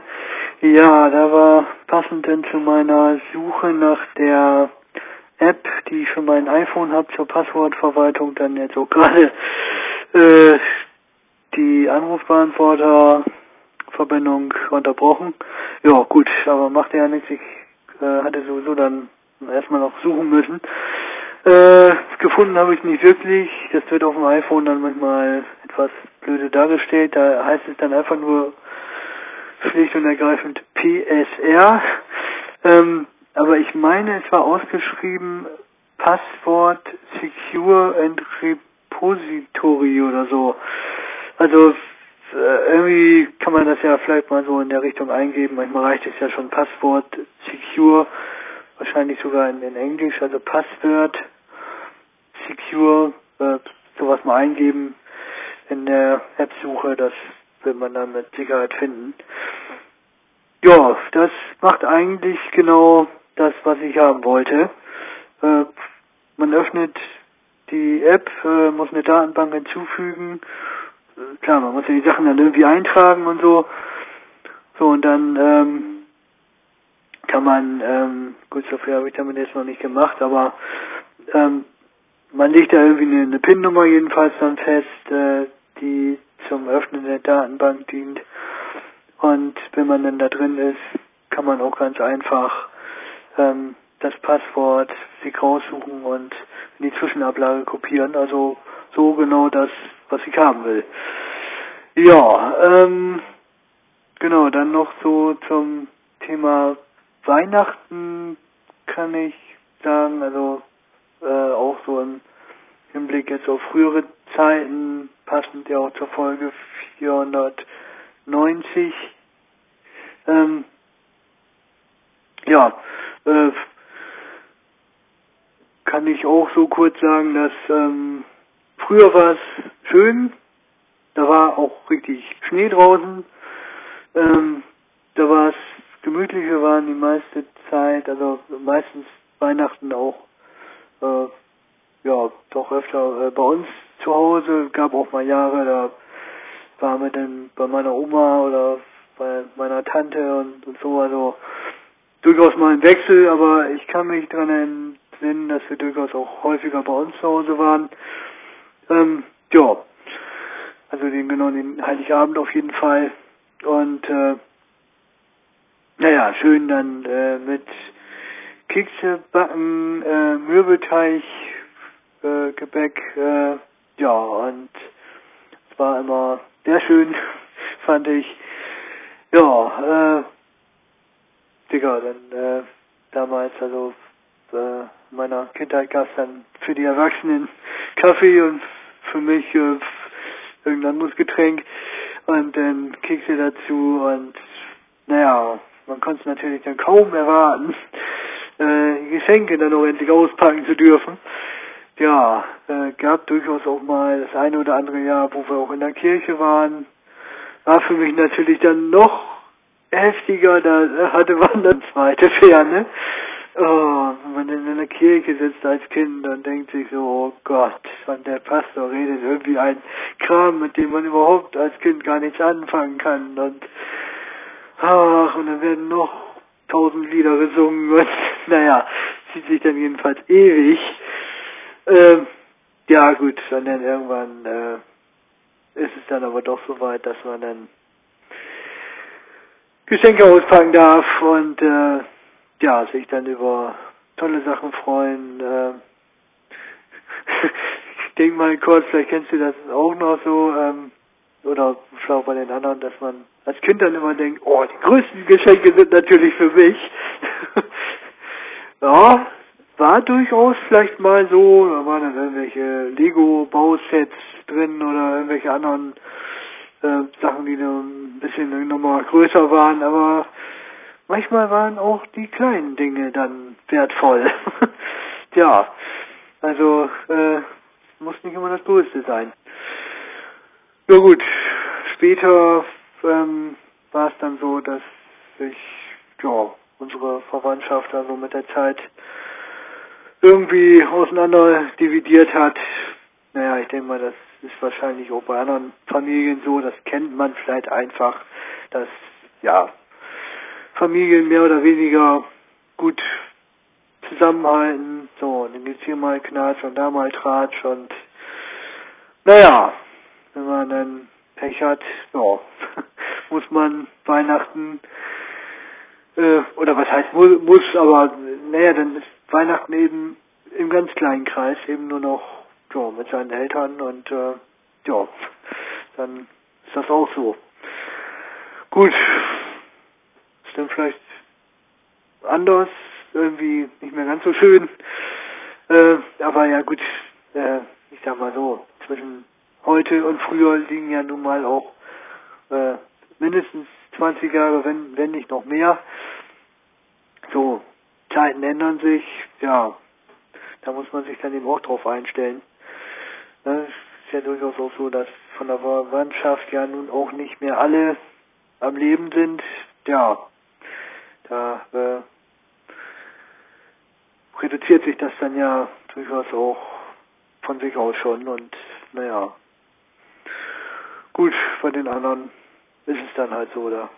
Ja, da war passend denn zu meiner Suche nach der App, die ich für mein iPhone habe zur Passwortverwaltung, dann jetzt auch gerade äh, die Anrufbeantworterverbindung unterbrochen. Ja, gut, aber macht ja nichts. Ich äh, hatte sowieso dann erstmal noch suchen müssen. Äh, gefunden habe ich nicht wirklich. Das wird auf dem iPhone dann manchmal etwas blöde dargestellt. Da heißt es dann einfach nur schlicht und ergreifend PSR. Ähm, aber ich meine, es war ausgeschrieben Passwort Secure and Repository oder so. Also äh, irgendwie kann man das ja vielleicht mal so in der Richtung eingeben. Manchmal reicht es ja schon Passwort Secure, wahrscheinlich sogar in, in Englisch, also Passwort Secure, äh, sowas mal eingeben in der App-Suche. Das wird man dann mit Sicherheit finden. Ja, das macht eigentlich genau das, was ich haben wollte. Äh, man öffnet die App, äh, muss eine Datenbank hinzufügen. Äh, klar, man muss ja die Sachen dann irgendwie eintragen und so. So, und dann ähm, kann man, ähm, gut, so viel habe ich damit jetzt noch nicht gemacht, aber ähm, man legt da irgendwie eine, eine PIN-Nummer jedenfalls dann fest, äh, die zum Öffnen der Datenbank dient. Und wenn man dann da drin ist, kann man auch ganz einfach ähm, das Passwort sich raussuchen und in die Zwischenablage kopieren. Also so genau das, was ich haben will. Ja, ähm, genau, dann noch so zum Thema Weihnachten kann ich sagen, also äh, auch so im Hinblick jetzt auf frühere Zeiten, passend ja auch zur Folge 490. Ähm, ja, äh, kann ich auch so kurz sagen, dass ähm, früher war es schön, da war auch richtig Schnee draußen, ähm, da war es gemütlich, wir waren die meiste Zeit, also meistens Weihnachten auch äh, ja, doch öfter äh, bei uns zu Hause. Gab auch mal Jahre, da waren wir dann bei meiner Oma oder bei meiner Tante und, und so. Also durchaus mal ein Wechsel, aber ich kann mich daran entsinnen, dass wir durchaus auch häufiger bei uns zu Hause waren. Ähm, ja, also den genau den Heiligabend auf jeden Fall. Und äh, naja, schön dann äh, mit Kekse backen, äh, Mürbeteig, äh, Gebäck, äh, ja, und es war immer sehr schön, fand ich. Ja, äh, Digga, dann äh, damals, also äh, in meiner Kindheit gab es dann für die Erwachsenen Kaffee und für mich äh, irgendein anderes und dann Kekse dazu und naja, man konnte es natürlich dann kaum erwarten, äh, Geschenke dann auch endlich auspacken zu dürfen. Ja, äh, gab durchaus auch mal das eine oder andere Jahr, wo wir auch in der Kirche waren. War für mich natürlich dann noch heftiger, da hatte man dann zweite Ferne. Oh, wenn man in einer Kirche sitzt als Kind und denkt sich so, oh Gott, und der Pastor redet irgendwie ein Kram, mit dem man überhaupt als Kind gar nichts anfangen kann. Und ach, und dann werden noch tausend Lieder gesungen und naja, zieht sich dann jedenfalls ewig. Ähm, ja gut, und dann irgendwann äh, ist es dann aber doch so weit, dass man dann Geschenke auspacken darf und äh, ja, sich dann über tolle Sachen freuen. Äh, ich denke mal kurz, vielleicht kennst du das auch noch so, ähm, oder schau bei den anderen, dass man als Kind dann immer denkt, oh, die größten Geschenke sind natürlich für mich. ja, war durchaus vielleicht mal so, da waren dann irgendwelche Lego-Bausets drin oder irgendwelche anderen äh, Sachen, die dann ein bisschen nochmal größer waren, aber manchmal waren auch die kleinen Dinge dann wertvoll. ja, also äh, muss nicht immer das Größte sein. Ja gut, später ähm, war es dann so, dass sich ja unsere Verwandtschaft also mit der Zeit irgendwie auseinander dividiert hat. Naja, ich denke mal, das ist wahrscheinlich auch bei anderen Familien so, das kennt man vielleicht einfach, dass ja Familien mehr oder weniger gut zusammenhalten. So, und dann gibt's hier mal Knatsch und da mal Tratsch und naja, wenn man dann Pech hat, ja, muss man Weihnachten äh, oder was heißt muss, muss aber naja, dann ist Weihnachten eben im ganz kleinen Kreis eben nur noch ja, mit seinen Eltern und äh, ja, dann ist das auch so. Gut, ist dann vielleicht anders, irgendwie nicht mehr ganz so schön. Äh, aber ja gut, äh, ich sag mal so, zwischen heute und früher liegen ja nun mal auch äh, mindestens 20 Jahre, wenn, wenn nicht noch mehr. So, Zeiten ändern sich, ja, da muss man sich dann eben auch drauf einstellen. Ne, ist ja durchaus auch so, dass von der Verwandtschaft ja nun auch nicht mehr alle am Leben sind. Ja, da äh, reduziert sich das dann ja durchaus auch von sich aus schon und naja. Gut, bei den anderen ist es dann halt so, da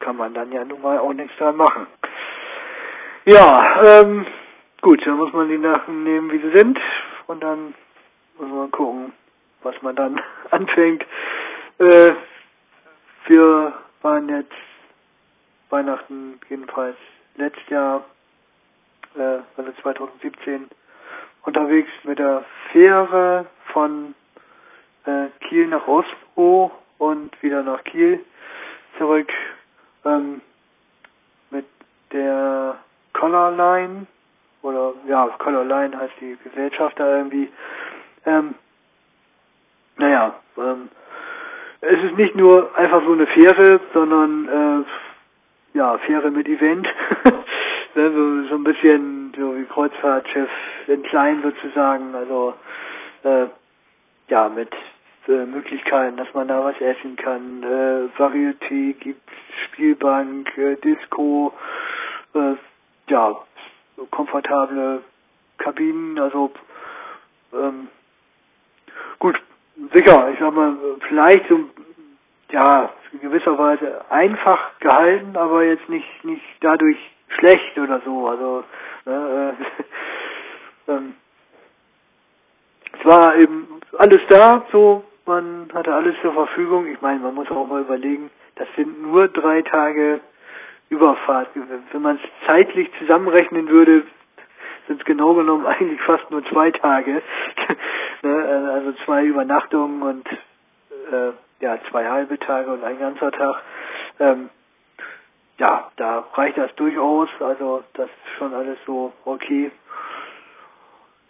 kann man dann ja nun mal auch nichts dran machen. Ja, ähm, gut, dann muss man die Sachen nehmen, wie sie sind und dann muss man gucken, was man dann anfängt. Äh, wir waren jetzt Weihnachten jedenfalls letztes Jahr, äh, also 2017, unterwegs mit der Fähre von äh, Kiel nach Oslo und wieder nach Kiel zurück ähm, mit der Color Line oder ja, Color Line heißt die Gesellschaft da irgendwie. Ähm, naja, ähm, es ist nicht nur einfach so eine Fähre, sondern äh, ja, Fähre mit Event. ne, so, so ein bisschen so wie Kreuzfahrtschiff in klein sozusagen, also äh, ja, mit äh, Möglichkeiten, dass man da was essen kann. Äh, Varieté gibt Spielbank, äh, Disco, äh, ja, komfortable Kabinen, also ähm, gut, sicher, ich sag mal, vielleicht so, ja, in gewisser Weise einfach gehalten, aber jetzt nicht, nicht dadurch schlecht oder so, also, ne, äh, ähm, es war eben alles da, so, man hatte alles zur Verfügung. Ich meine, man muss auch mal überlegen, das sind nur drei Tage Überfahrt. Wenn man es zeitlich zusammenrechnen würde, sind es genau genommen eigentlich fast nur zwei Tage. ne? Also zwei Übernachtungen und äh, ja, zwei halbe Tage und ein ganzer Tag. Ähm, ja, da reicht das durchaus. Also das ist schon alles so okay.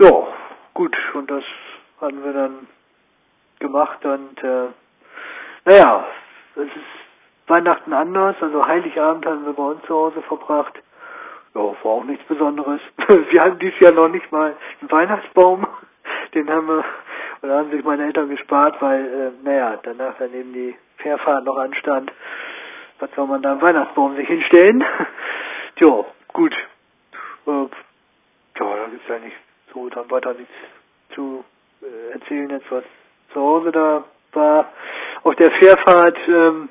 Ja, gut. Und das hatten wir dann gemacht und äh, naja, es ist Weihnachten anders. Also Heiligabend haben wir bei uns zu Hause verbracht. Ja, war auch nichts Besonderes. Wir hatten dieses Jahr noch nicht mal einen Weihnachtsbaum. Den haben wir, oder haben sich meine Eltern gespart, weil, äh, naja, danach dann eben die Fährfahrt noch anstand. Was soll man da im Weihnachtsbaum sich hinstellen? Tja, gut. Äh, ja, da gibt's eigentlich so dann weiter nichts zu äh, erzählen jetzt, was zu Hause da war. Auf der Fährfahrt, ähm,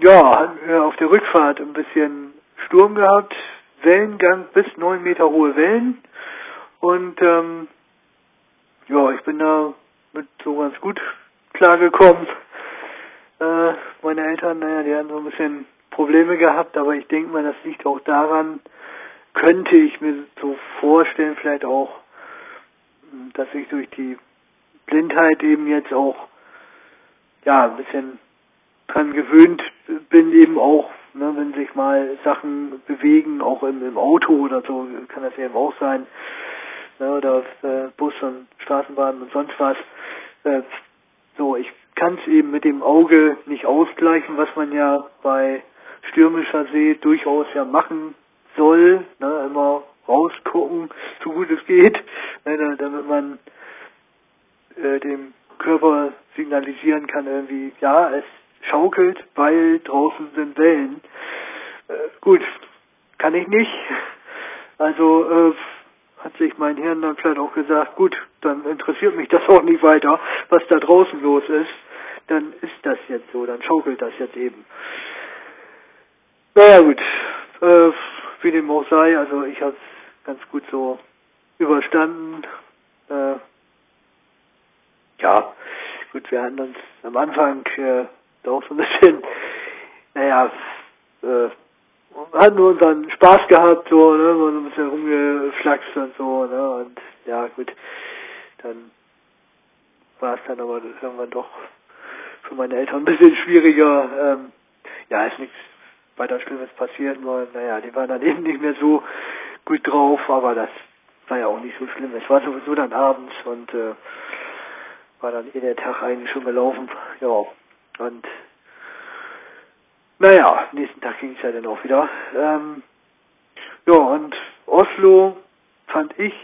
ja, hatten wir auf der Rückfahrt ein bisschen Sturm gehabt, Wellengang bis neun Meter hohe Wellen und ähm, ja, ich bin da mit so ganz gut klargekommen. Äh, meine Eltern, naja, die hatten so ein bisschen Probleme gehabt, aber ich denke mal, das liegt auch daran, könnte ich mir so vorstellen, vielleicht auch, dass ich durch die Blindheit eben jetzt auch ja ein bisschen dran gewöhnt bin, eben auch, ne, wenn sich mal Sachen bewegen, auch im, im Auto oder so, kann das eben auch sein, ne, oder äh, Bus und Straßenbahn und sonst was. Äh, so, ich kann es eben mit dem Auge nicht ausgleichen, was man ja bei stürmischer See durchaus ja machen soll, ne, immer rausgucken, so gut es geht, ne, damit man äh, dem Körper signalisieren kann irgendwie, ja, es schaukelt, weil draußen sind Wellen. Äh, gut, kann ich nicht. Also äh, hat sich mein Hirn dann vielleicht auch gesagt, gut, dann interessiert mich das auch nicht weiter, was da draußen los ist. Dann ist das jetzt so, dann schaukelt das jetzt eben. Naja gut, äh, wie dem auch sei, also ich habe es ganz gut so überstanden. Äh, ja, gut, wir hatten uns am Anfang äh, auch so ein bisschen, naja, äh, hatten wir unseren Spaß gehabt, so, ne, so ein bisschen rumgeflaxt und so, ne, und ja, gut, dann war es dann aber irgendwann doch für meine Eltern ein bisschen schwieriger. Ähm, ja, ist nichts weiter Schlimmes passiert, nur, naja, die waren dann eben nicht mehr so gut drauf, aber das war ja auch nicht so schlimm. Es war sowieso dann abends und äh, war dann eh der Tag eigentlich schon gelaufen. Ja, und naja, nächsten Tag ging es ja dann auch wieder. Ähm, ja, und Oslo fand ich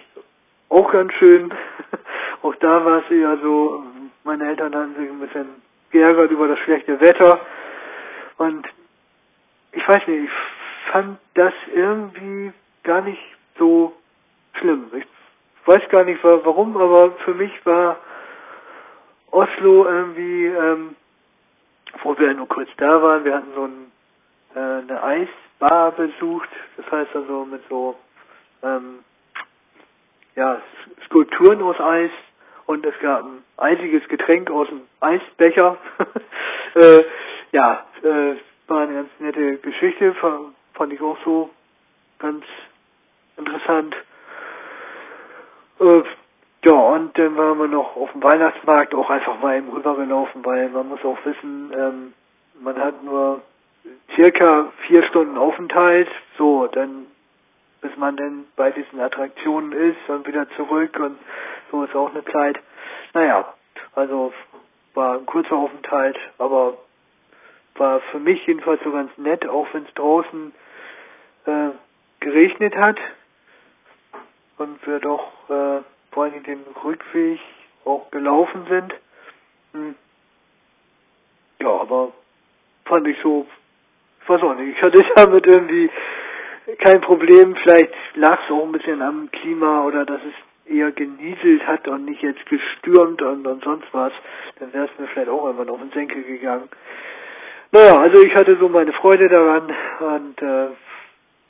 auch ganz schön. auch da war es eher so, meine Eltern hatten sich ein bisschen geärgert über das schlechte Wetter. Und ich weiß nicht, ich fand das irgendwie gar nicht so schlimm. Ich weiß gar nicht warum, aber für mich war Oslo irgendwie, ähm, wo wir nur kurz da waren, wir hatten so ein, äh, eine Eisbar besucht, das heißt also mit so ähm, ja, Skulpturen aus Eis und es gab ein eisiges Getränk aus dem Eisbecher. äh, ja, äh, war eine ganz nette Geschichte, fand ich auch so ganz interessant. Äh, ja, und dann waren wir noch auf dem Weihnachtsmarkt auch einfach mal eben rübergelaufen, weil man muss auch wissen, ähm, man hat nur circa vier Stunden Aufenthalt, so, dann bis man dann bei diesen Attraktionen ist und wieder zurück und so ist auch eine Zeit. Naja, also war ein kurzer Aufenthalt, aber war für mich jedenfalls so ganz nett, auch wenn es draußen äh, geregnet hat und wir doch äh, vor allem den Rückweg auch gelaufen sind. Hm. Ja, aber fand ich so, ich weiß auch nicht, ich hatte damit irgendwie kein Problem. Vielleicht lag es auch ein bisschen am Klima oder dass es eher genieselt hat und nicht jetzt gestürmt und, und sonst was. Dann wäre es mir vielleicht auch irgendwann auf den Senkel gegangen. Naja, also ich hatte so meine Freude daran und äh,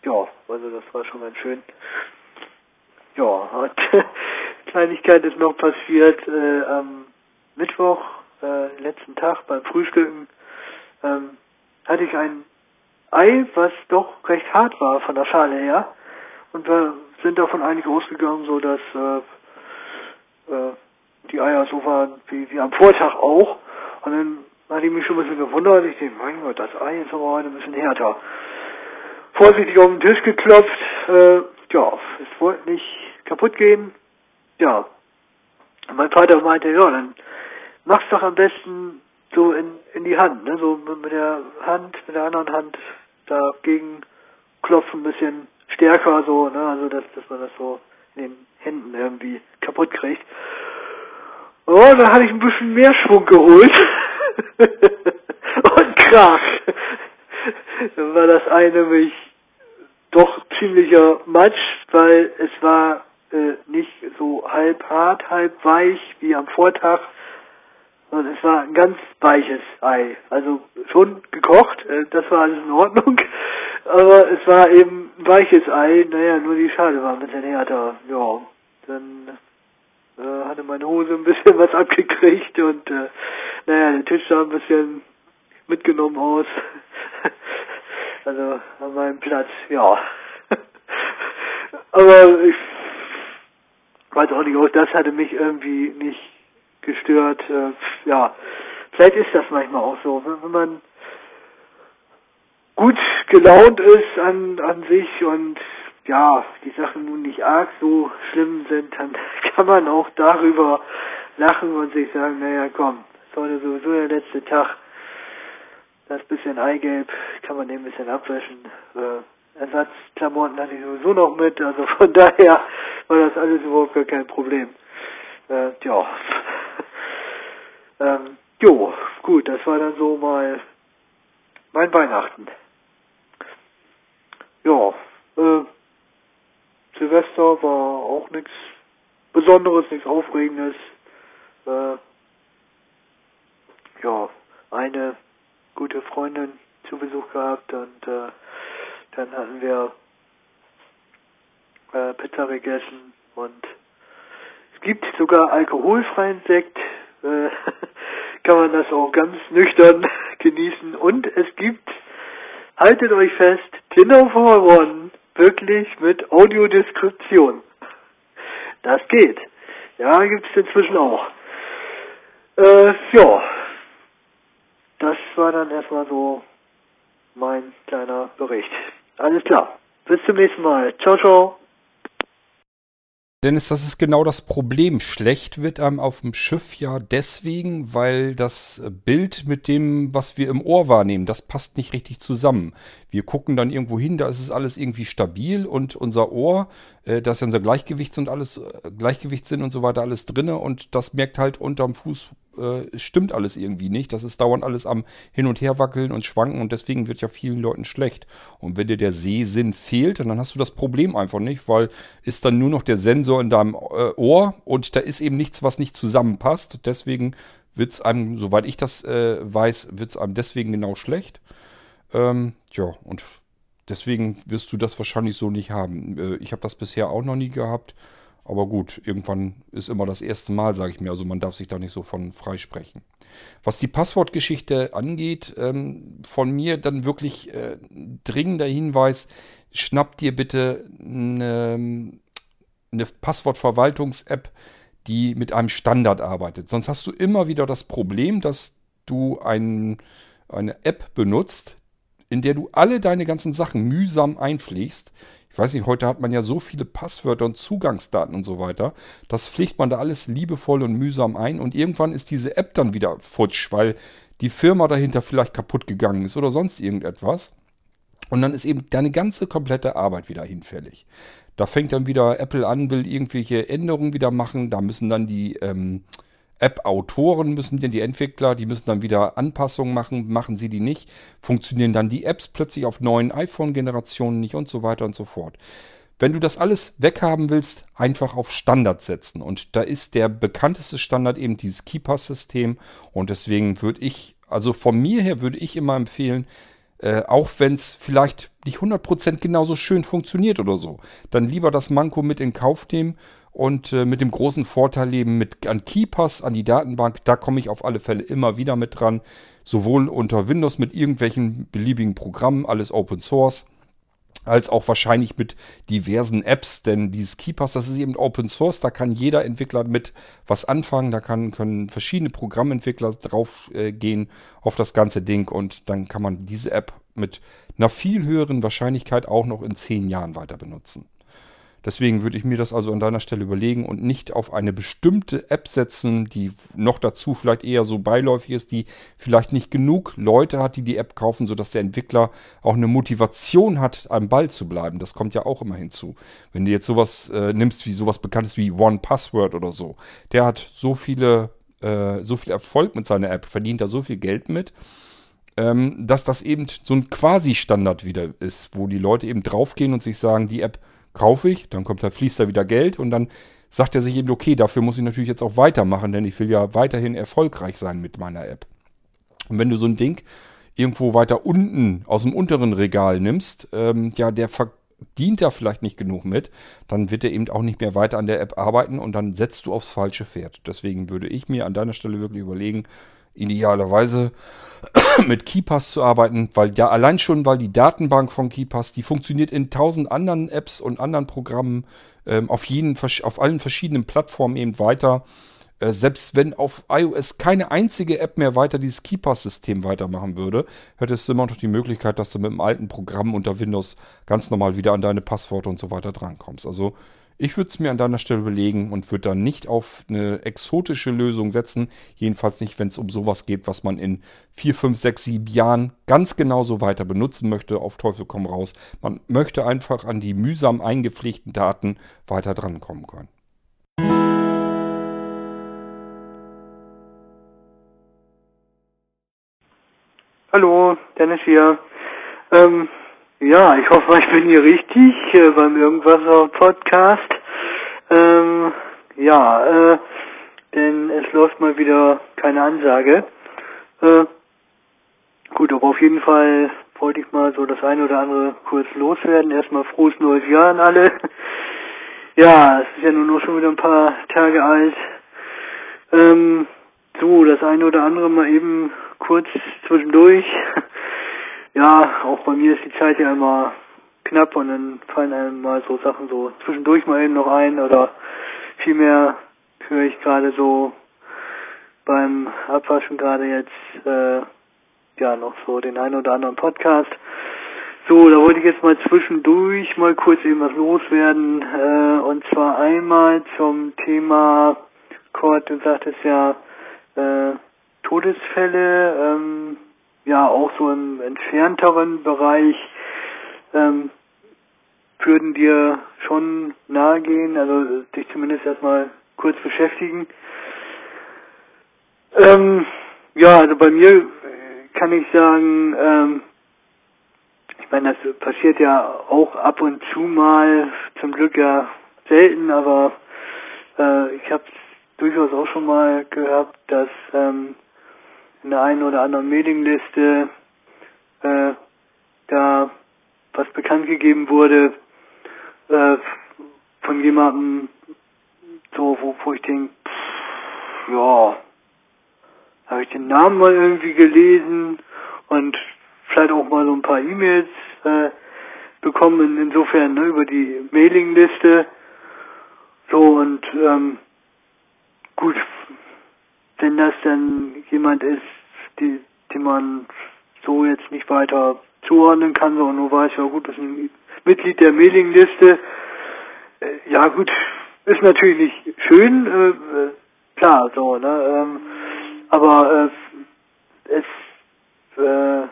ja, also das war schon ganz schön. Ja, und Kleinigkeit ist noch passiert äh, am Mittwoch, äh, letzten Tag beim Frühstücken, ähm, hatte ich einen Ei, was doch recht hart war von der Schale her. Und wir sind davon eigentlich ausgegangen, so dass äh, äh, die Eier so waren wie, wie am Vortag auch. Und dann hatte ich mich schon ein bisschen gewundert. Ich denke, mein Gott, das Ei ist aber heute ein bisschen härter. Vorsichtig auf den Tisch geklopft. Äh, ja, es wollte nicht kaputt gehen. Ja. Mein Vater meinte, ja, dann mach's doch am besten so in, in die Hand, ne? So mit der Hand, mit der anderen Hand dagegen klopfen, ein bisschen stärker so, ne? Also dass, dass man das so in den Händen irgendwie kaputt kriegt. Oh, da hatte ich ein bisschen mehr Schwung geholt. Und krach. Dann war das eine nämlich doch ziemlicher Matsch, weil es war äh, nicht so halb hart, halb weich wie am Vortag. Und es war ein ganz weiches Ei. Also schon gekocht, äh, das war alles in Ordnung. Aber es war eben ein weiches Ei. Naja, nur die Schale war ein bisschen härter. Ja, dann äh, hatte meine Hose ein bisschen was abgekriegt und äh, naja, der Tisch sah ein bisschen mitgenommen aus. also an meinem Platz, ja. Aber ich weiß auch nicht, auch das hatte mich irgendwie nicht gestört. Äh, ja, vielleicht ist das manchmal auch so, wenn man gut gelaunt ist an, an sich und ja, die Sachen nun nicht arg so schlimm sind, dann kann man auch darüber lachen und sich sagen, naja, komm, ist heute sowieso der letzte Tag. Das bisschen Eigelb kann man dem ein bisschen abwäschen. Äh, Ersatzklamotten hatte ich sowieso noch mit, also von daher war das alles überhaupt gar kein Problem. Äh, ja. ähm, jo, gut, das war dann so mal mein Weihnachten. Ja, äh, Silvester war auch nichts Besonderes, nichts Aufregendes. Äh, ja, eine gute Freundin zu Besuch gehabt und äh, dann hatten wir äh, Pizza gegessen und es gibt sogar alkoholfreien Sekt. Äh, kann man das auch ganz nüchtern genießen und es gibt, haltet euch fest, Tinder for One wirklich mit Audiodeskription. Das geht. Ja, gibt es inzwischen auch. Äh, ja. Das war dann erstmal so mein kleiner Bericht. Alles klar. Bis zum nächsten Mal. Ciao, ciao. Dennis, das ist genau das Problem. Schlecht wird einem auf dem Schiff ja deswegen, weil das Bild mit dem, was wir im Ohr wahrnehmen, das passt nicht richtig zusammen. Wir gucken dann irgendwo hin, da ist es alles irgendwie stabil und unser Ohr, äh, da ist ja unser Gleichgewicht und alles, äh, Gleichgewichtssinn und so weiter alles drinne und das merkt halt unterm Fuß, äh, stimmt alles irgendwie nicht. Das ist dauernd alles am Hin und Her wackeln und schwanken und deswegen wird ja vielen Leuten schlecht. Und wenn dir der Sehsinn fehlt, dann hast du das Problem einfach nicht, weil ist dann nur noch der Sensor in deinem äh, Ohr und da ist eben nichts, was nicht zusammenpasst. Deswegen wird es einem, soweit ich das äh, weiß, wird es einem deswegen genau schlecht. Ähm, ja, und deswegen wirst du das wahrscheinlich so nicht haben. Äh, ich habe das bisher auch noch nie gehabt. Aber gut, irgendwann ist immer das erste Mal, sage ich mir. Also man darf sich da nicht so von freisprechen. Was die Passwortgeschichte angeht, ähm, von mir dann wirklich äh, dringender Hinweis, schnapp dir bitte eine, eine Passwortverwaltungs-App, die mit einem Standard arbeitet. Sonst hast du immer wieder das Problem, dass du ein, eine App benutzt, in der du alle deine ganzen Sachen mühsam einpflegst. Ich weiß nicht, heute hat man ja so viele Passwörter und Zugangsdaten und so weiter. Das pflegt man da alles liebevoll und mühsam ein und irgendwann ist diese App dann wieder futsch, weil die Firma dahinter vielleicht kaputt gegangen ist oder sonst irgendetwas. Und dann ist eben deine ganze komplette Arbeit wieder hinfällig. Da fängt dann wieder Apple an, will irgendwelche Änderungen wieder machen. Da müssen dann die ähm, App-Autoren müssen denn die Entwickler, die müssen dann wieder Anpassungen machen, machen sie die nicht, funktionieren dann die Apps plötzlich auf neuen iPhone-Generationen nicht und so weiter und so fort. Wenn du das alles weghaben willst, einfach auf Standard setzen. Und da ist der bekannteste Standard eben dieses KeePass-System. Und deswegen würde ich, also von mir her würde ich immer empfehlen, äh, auch wenn es vielleicht nicht 100% genauso schön funktioniert oder so, dann lieber das Manko mit in Kauf nehmen und äh, mit dem großen Vorteil eben mit an KeyPass, an die Datenbank, da komme ich auf alle Fälle immer wieder mit dran. Sowohl unter Windows mit irgendwelchen beliebigen Programmen, alles Open Source, als auch wahrscheinlich mit diversen Apps, denn dieses KeyPass, das ist eben Open Source, da kann jeder Entwickler mit was anfangen, da kann, können verschiedene Programmentwickler drauf äh, gehen auf das ganze Ding und dann kann man diese App mit einer viel höheren Wahrscheinlichkeit auch noch in zehn Jahren weiter benutzen. Deswegen würde ich mir das also an deiner Stelle überlegen und nicht auf eine bestimmte App setzen, die noch dazu vielleicht eher so beiläufig ist, die vielleicht nicht genug Leute hat, die die App kaufen, sodass der Entwickler auch eine Motivation hat, am Ball zu bleiben. Das kommt ja auch immer hinzu. Wenn du jetzt sowas äh, nimmst wie sowas bekanntes wie One Password oder so, der hat so viele, äh, so viel Erfolg mit seiner App, verdient da so viel Geld mit ähm, dass das eben so ein Quasi-Standard wieder ist, wo die Leute eben draufgehen und sich sagen, die App kaufe ich, dann kommt da, fließt da wieder Geld und dann sagt er sich eben, okay, dafür muss ich natürlich jetzt auch weitermachen, denn ich will ja weiterhin erfolgreich sein mit meiner App. Und wenn du so ein Ding irgendwo weiter unten aus dem unteren Regal nimmst, ähm, ja, der verdient da vielleicht nicht genug mit, dann wird er eben auch nicht mehr weiter an der App arbeiten und dann setzt du aufs falsche Pferd. Deswegen würde ich mir an deiner Stelle wirklich überlegen, idealerweise mit KeyPass zu arbeiten, weil ja allein schon, weil die Datenbank von KeyPass, die funktioniert in tausend anderen Apps und anderen Programmen ähm, auf, jeden, auf allen verschiedenen Plattformen eben weiter. Äh, selbst wenn auf iOS keine einzige App mehr weiter dieses KeyPass-System weitermachen würde, hättest du immer noch die Möglichkeit, dass du mit dem alten Programm unter Windows ganz normal wieder an deine Passworte und so weiter drankommst. Also ich würde es mir an deiner Stelle überlegen und würde dann nicht auf eine exotische Lösung setzen. Jedenfalls nicht, wenn es um sowas geht, was man in 4, 5, 6, 7 Jahren ganz genauso weiter benutzen möchte. Auf Teufel komm raus. Man möchte einfach an die mühsam eingepflegten Daten weiter drankommen können. Hallo, Dennis hier. Ähm, ja, ich hoffe, ich bin hier richtig äh, beim Irgendwasser Podcast. Ähm, ja, äh, denn es läuft mal wieder keine Ansage. Äh, gut, aber auf jeden Fall wollte ich mal so das eine oder andere kurz loswerden. Erstmal frohes neues Jahr an alle. ja, es ist ja nur noch schon wieder ein paar Tage alt. Ähm, so, das eine oder andere mal eben kurz zwischendurch. ja, auch bei mir ist die Zeit ja immer knapp und dann fallen einem mal so Sachen so zwischendurch mal eben noch ein oder vielmehr höre ich gerade so beim Abwaschen gerade jetzt äh, ja noch so den einen oder anderen Podcast. So, da wollte ich jetzt mal zwischendurch mal kurz eben was loswerden äh, und zwar einmal zum Thema Kurt, du sagtest ja äh, Todesfälle, ähm, ja auch so im entfernteren Bereich ähm, würden dir schon nahe gehen, also dich zumindest erstmal kurz beschäftigen. Ähm, ja, also bei mir kann ich sagen, ähm, ich meine, das passiert ja auch ab und zu mal, zum Glück ja selten, aber äh, ich habe durchaus auch schon mal gehabt, dass ähm, in der einen oder anderen Mailingliste äh, da was bekannt gegeben wurde äh, von jemandem, so wo, wo ich denke, ja, habe ich den Namen mal irgendwie gelesen und vielleicht auch mal so ein paar E-Mails äh, bekommen, insofern ne, über die Mailingliste. So und ähm, gut, wenn das dann jemand ist, die, die man so jetzt nicht weiter zuordnen kann, sondern nur weiß, ja gut, das ist ein Mitglied der Mailingliste. Äh, ja gut, ist natürlich nicht schön, äh, äh, klar, so, ne? Ähm, aber äh, es äh,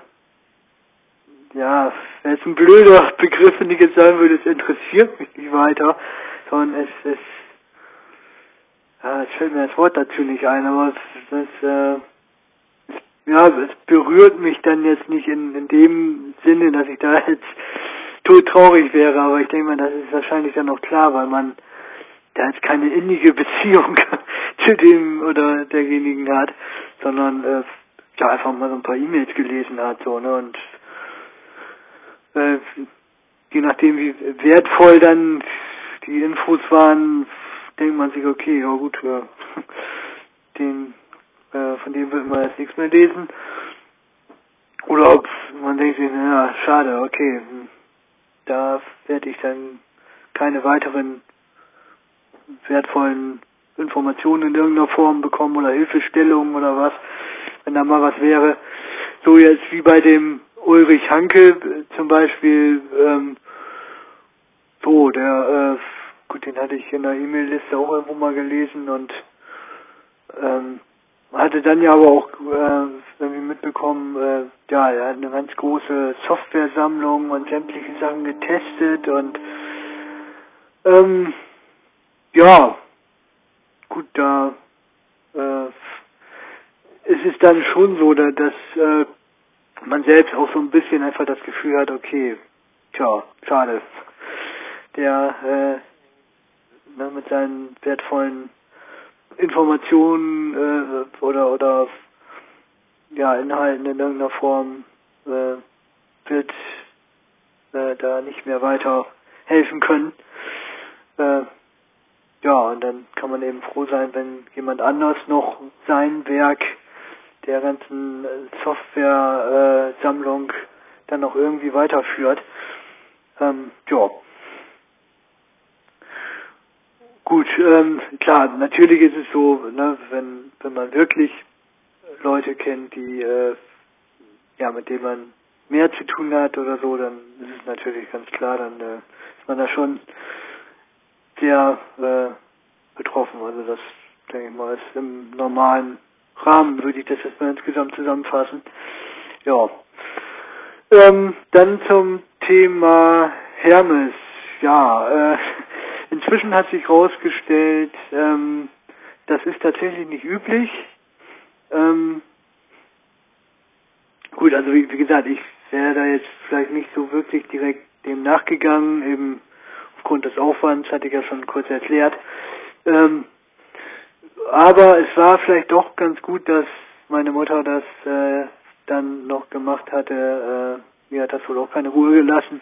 ja, wenn es ein blöder Begriff, wenn ich jetzt sagen würde, es interessiert mich nicht weiter, sondern es, es ja, es fällt mir das Wort dazu nicht ein, aber es, es, äh, es, ja, es berührt mich dann jetzt nicht in, in dem Sinne, dass ich da jetzt tot traurig wäre, aber ich denke mal, das ist wahrscheinlich dann auch klar, weil man da jetzt keine innige Beziehung zu dem oder derjenigen hat, sondern äh, ja einfach mal so ein paar E-Mails gelesen hat, so, ne, und äh, je nachdem wie wertvoll dann die Infos waren, denkt man sich, okay, ja gut, ja, den, äh, von dem wird man jetzt nichts mehr lesen. Oder ob man denkt sich, naja, schade, okay, da werde ich dann keine weiteren wertvollen Informationen in irgendeiner Form bekommen oder Hilfestellungen oder was, wenn da mal was wäre. So jetzt wie bei dem Ulrich Hanke äh, zum Beispiel, ähm, so, der, äh, gut, den hatte ich in der E-Mail-Liste auch irgendwo mal gelesen und ähm, hatte dann ja aber auch äh, irgendwie mitbekommen, äh, ja, er hat eine ganz große Software-Sammlung und sämtliche Sachen getestet und ähm, ja, gut, da äh, es ist dann schon so, dass, dass äh, man selbst auch so ein bisschen einfach das Gefühl hat, okay, tja, schade. Der äh, ne, mit seinen wertvollen Informationen äh, oder oder ja Inhalten in irgendeiner Form äh, wird äh, da nicht mehr weiter helfen können. Äh, ja, und dann kann man eben froh sein, wenn jemand anders noch sein Werk der ganzen Software-Sammlung äh, dann noch irgendwie weiterführt. Ähm, ja. Gut, ähm, klar, natürlich ist es so, ne, wenn, wenn man wirklich Leute kennt, die, äh, ja, mit denen man mehr zu tun hat oder so, dann ist es natürlich ganz klar, dann äh, ist man da schon sehr äh, betroffen. Also das, denke ich mal, ist im normalen Rahmen, würde ich das jetzt mal insgesamt zusammenfassen. Ja. Ähm, dann zum Thema Hermes. Ja, äh, inzwischen hat sich herausgestellt, ähm, das ist tatsächlich nicht üblich. Ähm, gut, also wie, wie gesagt, ich wäre da jetzt vielleicht nicht so wirklich direkt dem nachgegangen, eben aufgrund des Aufwands, hatte ich ja schon kurz erklärt. Ähm, aber es war vielleicht doch ganz gut, dass meine Mutter das äh, dann noch gemacht hatte. Äh, mir hat das wohl auch keine Ruhe gelassen.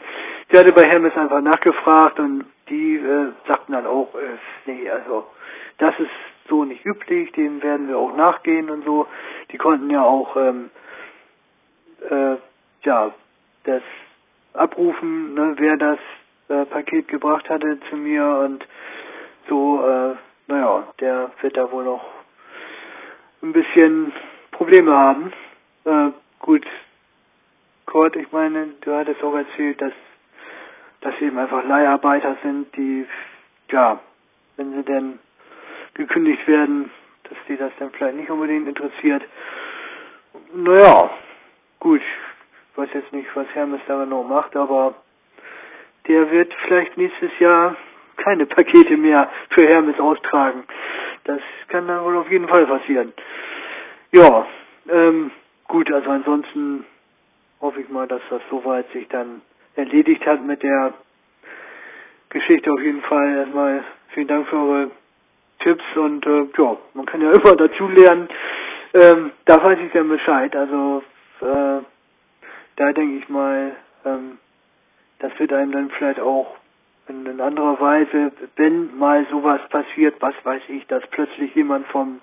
Sie hatte bei Hermes einfach nachgefragt und die äh, sagten dann auch, äh, nee, also das ist so nicht üblich, dem werden wir auch nachgehen und so. Die konnten ja auch ähm, äh, ja das abrufen, ne, wer das äh, Paket gebracht hatte zu mir und so äh, naja, der wird da wohl noch ein bisschen Probleme haben. Äh, gut, Kurt, ich meine, du hattest auch erzählt, dass dass sie eben einfach Leiharbeiter sind, die, ja, wenn sie denn gekündigt werden, dass die das dann vielleicht nicht unbedingt interessiert. Naja, gut, ich weiß jetzt nicht, was Hermes da genau macht, aber der wird vielleicht nächstes Jahr keine Pakete mehr für Hermes austragen. Das kann dann wohl auf jeden Fall passieren. Ja, ähm, gut, also ansonsten hoffe ich mal, dass das soweit sich dann erledigt hat mit der Geschichte auf jeden Fall. Erstmal vielen Dank für eure Tipps und äh, ja, man kann ja immer dazu lernen. Ähm, da weiß ich dann Bescheid. Also äh, da denke ich mal, ähm, das wird einem dann vielleicht auch in, in anderer Weise, wenn mal sowas passiert, was weiß ich, dass plötzlich jemand vom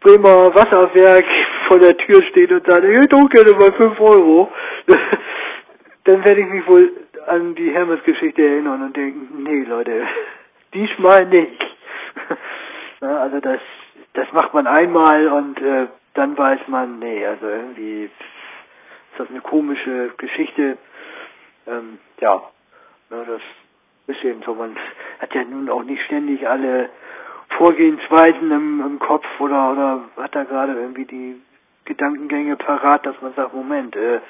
Bremer Wasserwerk vor der Tür steht und sagt, ich hätte auch gerne mal 5 Euro, dann werde ich mich wohl an die Hermes-Geschichte erinnern und denken, nee Leute, diesmal nicht. also das, das macht man einmal und äh, dann weiß man, nee, also irgendwie ist das eine komische Geschichte. Ähm, ja, ne, das ist eben so, man hat ja nun auch nicht ständig alle Vorgehensweisen im, im Kopf oder, oder hat da gerade irgendwie die Gedankengänge parat, dass man sagt, Moment, äh,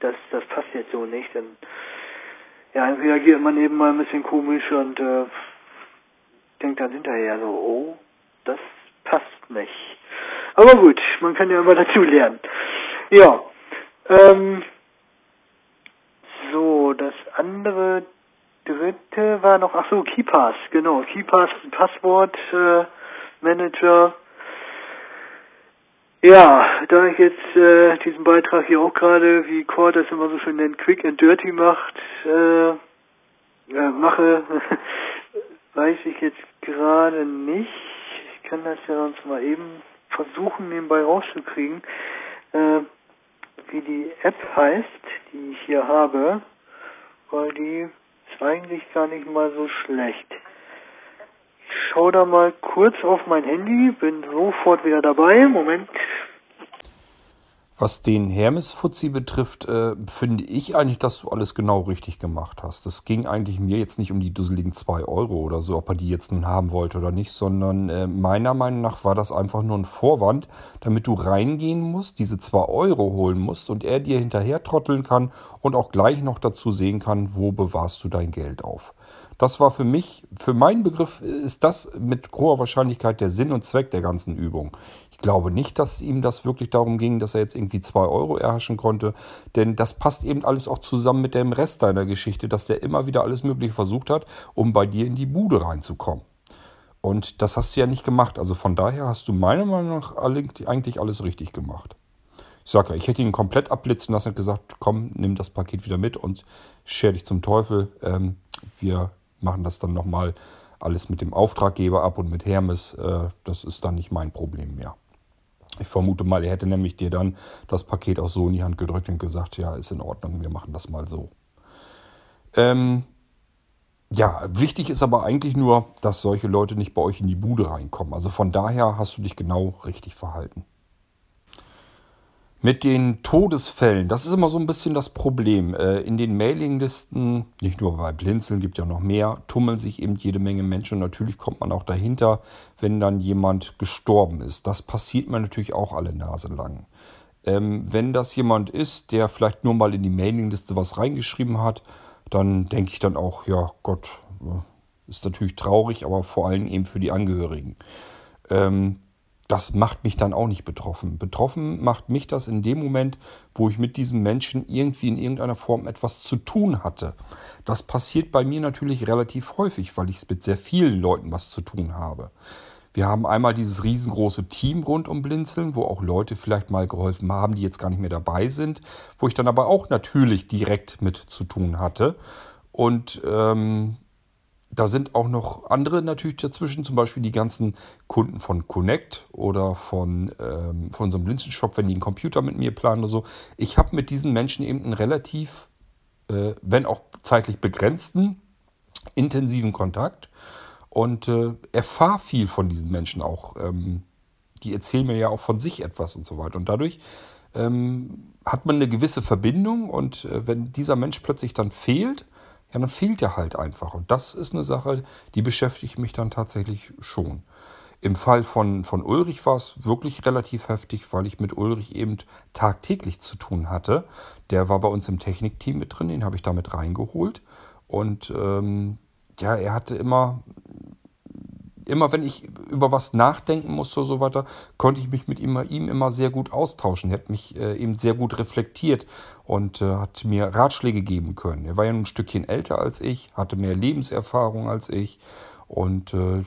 das, das passt jetzt so nicht. Dann ja, dann reagiert man eben mal ein bisschen komisch und äh, denkt dann hinterher so, oh, das passt nicht. Aber gut, man kann ja immer dazu lernen. Ja. Ähm, so, das andere dritte war noch, ach so, KeyPass, genau, KeyPass, Passwort äh, Manager. Ja, da ich jetzt äh, diesen Beitrag hier auch gerade, wie Core das immer so schön nennt, quick and dirty macht, äh, äh, mache, weiß ich jetzt gerade nicht. Ich kann das ja sonst mal eben versuchen, nebenbei rauszukriegen, äh, wie die App heißt, die ich hier habe, weil die ist eigentlich gar nicht mal so schlecht. Schaue da mal kurz auf mein Handy, bin sofort wieder dabei. Moment. Was den Hermes-Fuzzi betrifft, äh, finde ich eigentlich, dass du alles genau richtig gemacht hast. Es ging eigentlich mir jetzt nicht um die dusseligen 2 Euro oder so, ob er die jetzt nun haben wollte oder nicht, sondern äh, meiner Meinung nach war das einfach nur ein Vorwand, damit du reingehen musst, diese 2 Euro holen musst und er dir hinterher trotteln kann und auch gleich noch dazu sehen kann, wo bewahrst du dein Geld auf. Das war für mich, für meinen Begriff ist das mit hoher Wahrscheinlichkeit der Sinn und Zweck der ganzen Übung. Ich glaube nicht, dass ihm das wirklich darum ging, dass er jetzt irgendwie zwei Euro erhaschen konnte, denn das passt eben alles auch zusammen mit dem Rest deiner Geschichte, dass der immer wieder alles Mögliche versucht hat, um bei dir in die Bude reinzukommen. Und das hast du ja nicht gemacht. Also von daher hast du meiner Meinung nach eigentlich alles richtig gemacht. Ich sage ja, ich hätte ihn komplett abblitzen lassen und gesagt, komm, nimm das Paket wieder mit und scher dich zum Teufel. Ähm, wir machen das dann nochmal alles mit dem Auftraggeber ab und mit Hermes. Äh, das ist dann nicht mein Problem mehr. Ich vermute mal, er hätte nämlich dir dann das Paket auch so in die Hand gedrückt und gesagt, ja, ist in Ordnung, wir machen das mal so. Ähm, ja, wichtig ist aber eigentlich nur, dass solche Leute nicht bei euch in die Bude reinkommen. Also von daher hast du dich genau richtig verhalten. Mit den Todesfällen, das ist immer so ein bisschen das Problem. Äh, in den Mailinglisten, nicht nur bei Blinzeln, gibt ja noch mehr, tummeln sich eben jede Menge Menschen. Und natürlich kommt man auch dahinter, wenn dann jemand gestorben ist. Das passiert mir natürlich auch alle Nase lang. Ähm, wenn das jemand ist, der vielleicht nur mal in die Mailingliste was reingeschrieben hat, dann denke ich dann auch, ja Gott, äh, ist natürlich traurig, aber vor allem eben für die Angehörigen. Ähm, das macht mich dann auch nicht betroffen. Betroffen macht mich das in dem Moment, wo ich mit diesem Menschen irgendwie in irgendeiner Form etwas zu tun hatte. Das passiert bei mir natürlich relativ häufig, weil ich mit sehr vielen Leuten was zu tun habe. Wir haben einmal dieses riesengroße Team rund um Blinzeln, wo auch Leute vielleicht mal geholfen haben, die jetzt gar nicht mehr dabei sind, wo ich dann aber auch natürlich direkt mit zu tun hatte. Und ähm, da sind auch noch andere natürlich dazwischen, zum Beispiel die ganzen Kunden von Connect oder von, ähm, von unserem Blinzenshop, wenn die einen Computer mit mir planen oder so. Ich habe mit diesen Menschen eben einen relativ, äh, wenn auch zeitlich begrenzten, intensiven Kontakt und äh, erfahre viel von diesen Menschen auch. Ähm, die erzählen mir ja auch von sich etwas und so weiter. Und dadurch ähm, hat man eine gewisse Verbindung und äh, wenn dieser Mensch plötzlich dann fehlt, ja, dann fehlt er halt einfach. Und das ist eine Sache, die beschäftigt mich dann tatsächlich schon. Im Fall von, von Ulrich war es wirklich relativ heftig, weil ich mit Ulrich eben tagtäglich zu tun hatte. Der war bei uns im Technikteam mit drin, den habe ich damit reingeholt. Und ähm, ja, er hatte immer immer wenn ich über was nachdenken musste oder so weiter, konnte ich mich mit ihm, ihm immer sehr gut austauschen. Er hat mich äh, eben sehr gut reflektiert und äh, hat mir Ratschläge geben können. Er war ja nun ein Stückchen älter als ich, hatte mehr Lebenserfahrung als ich und äh,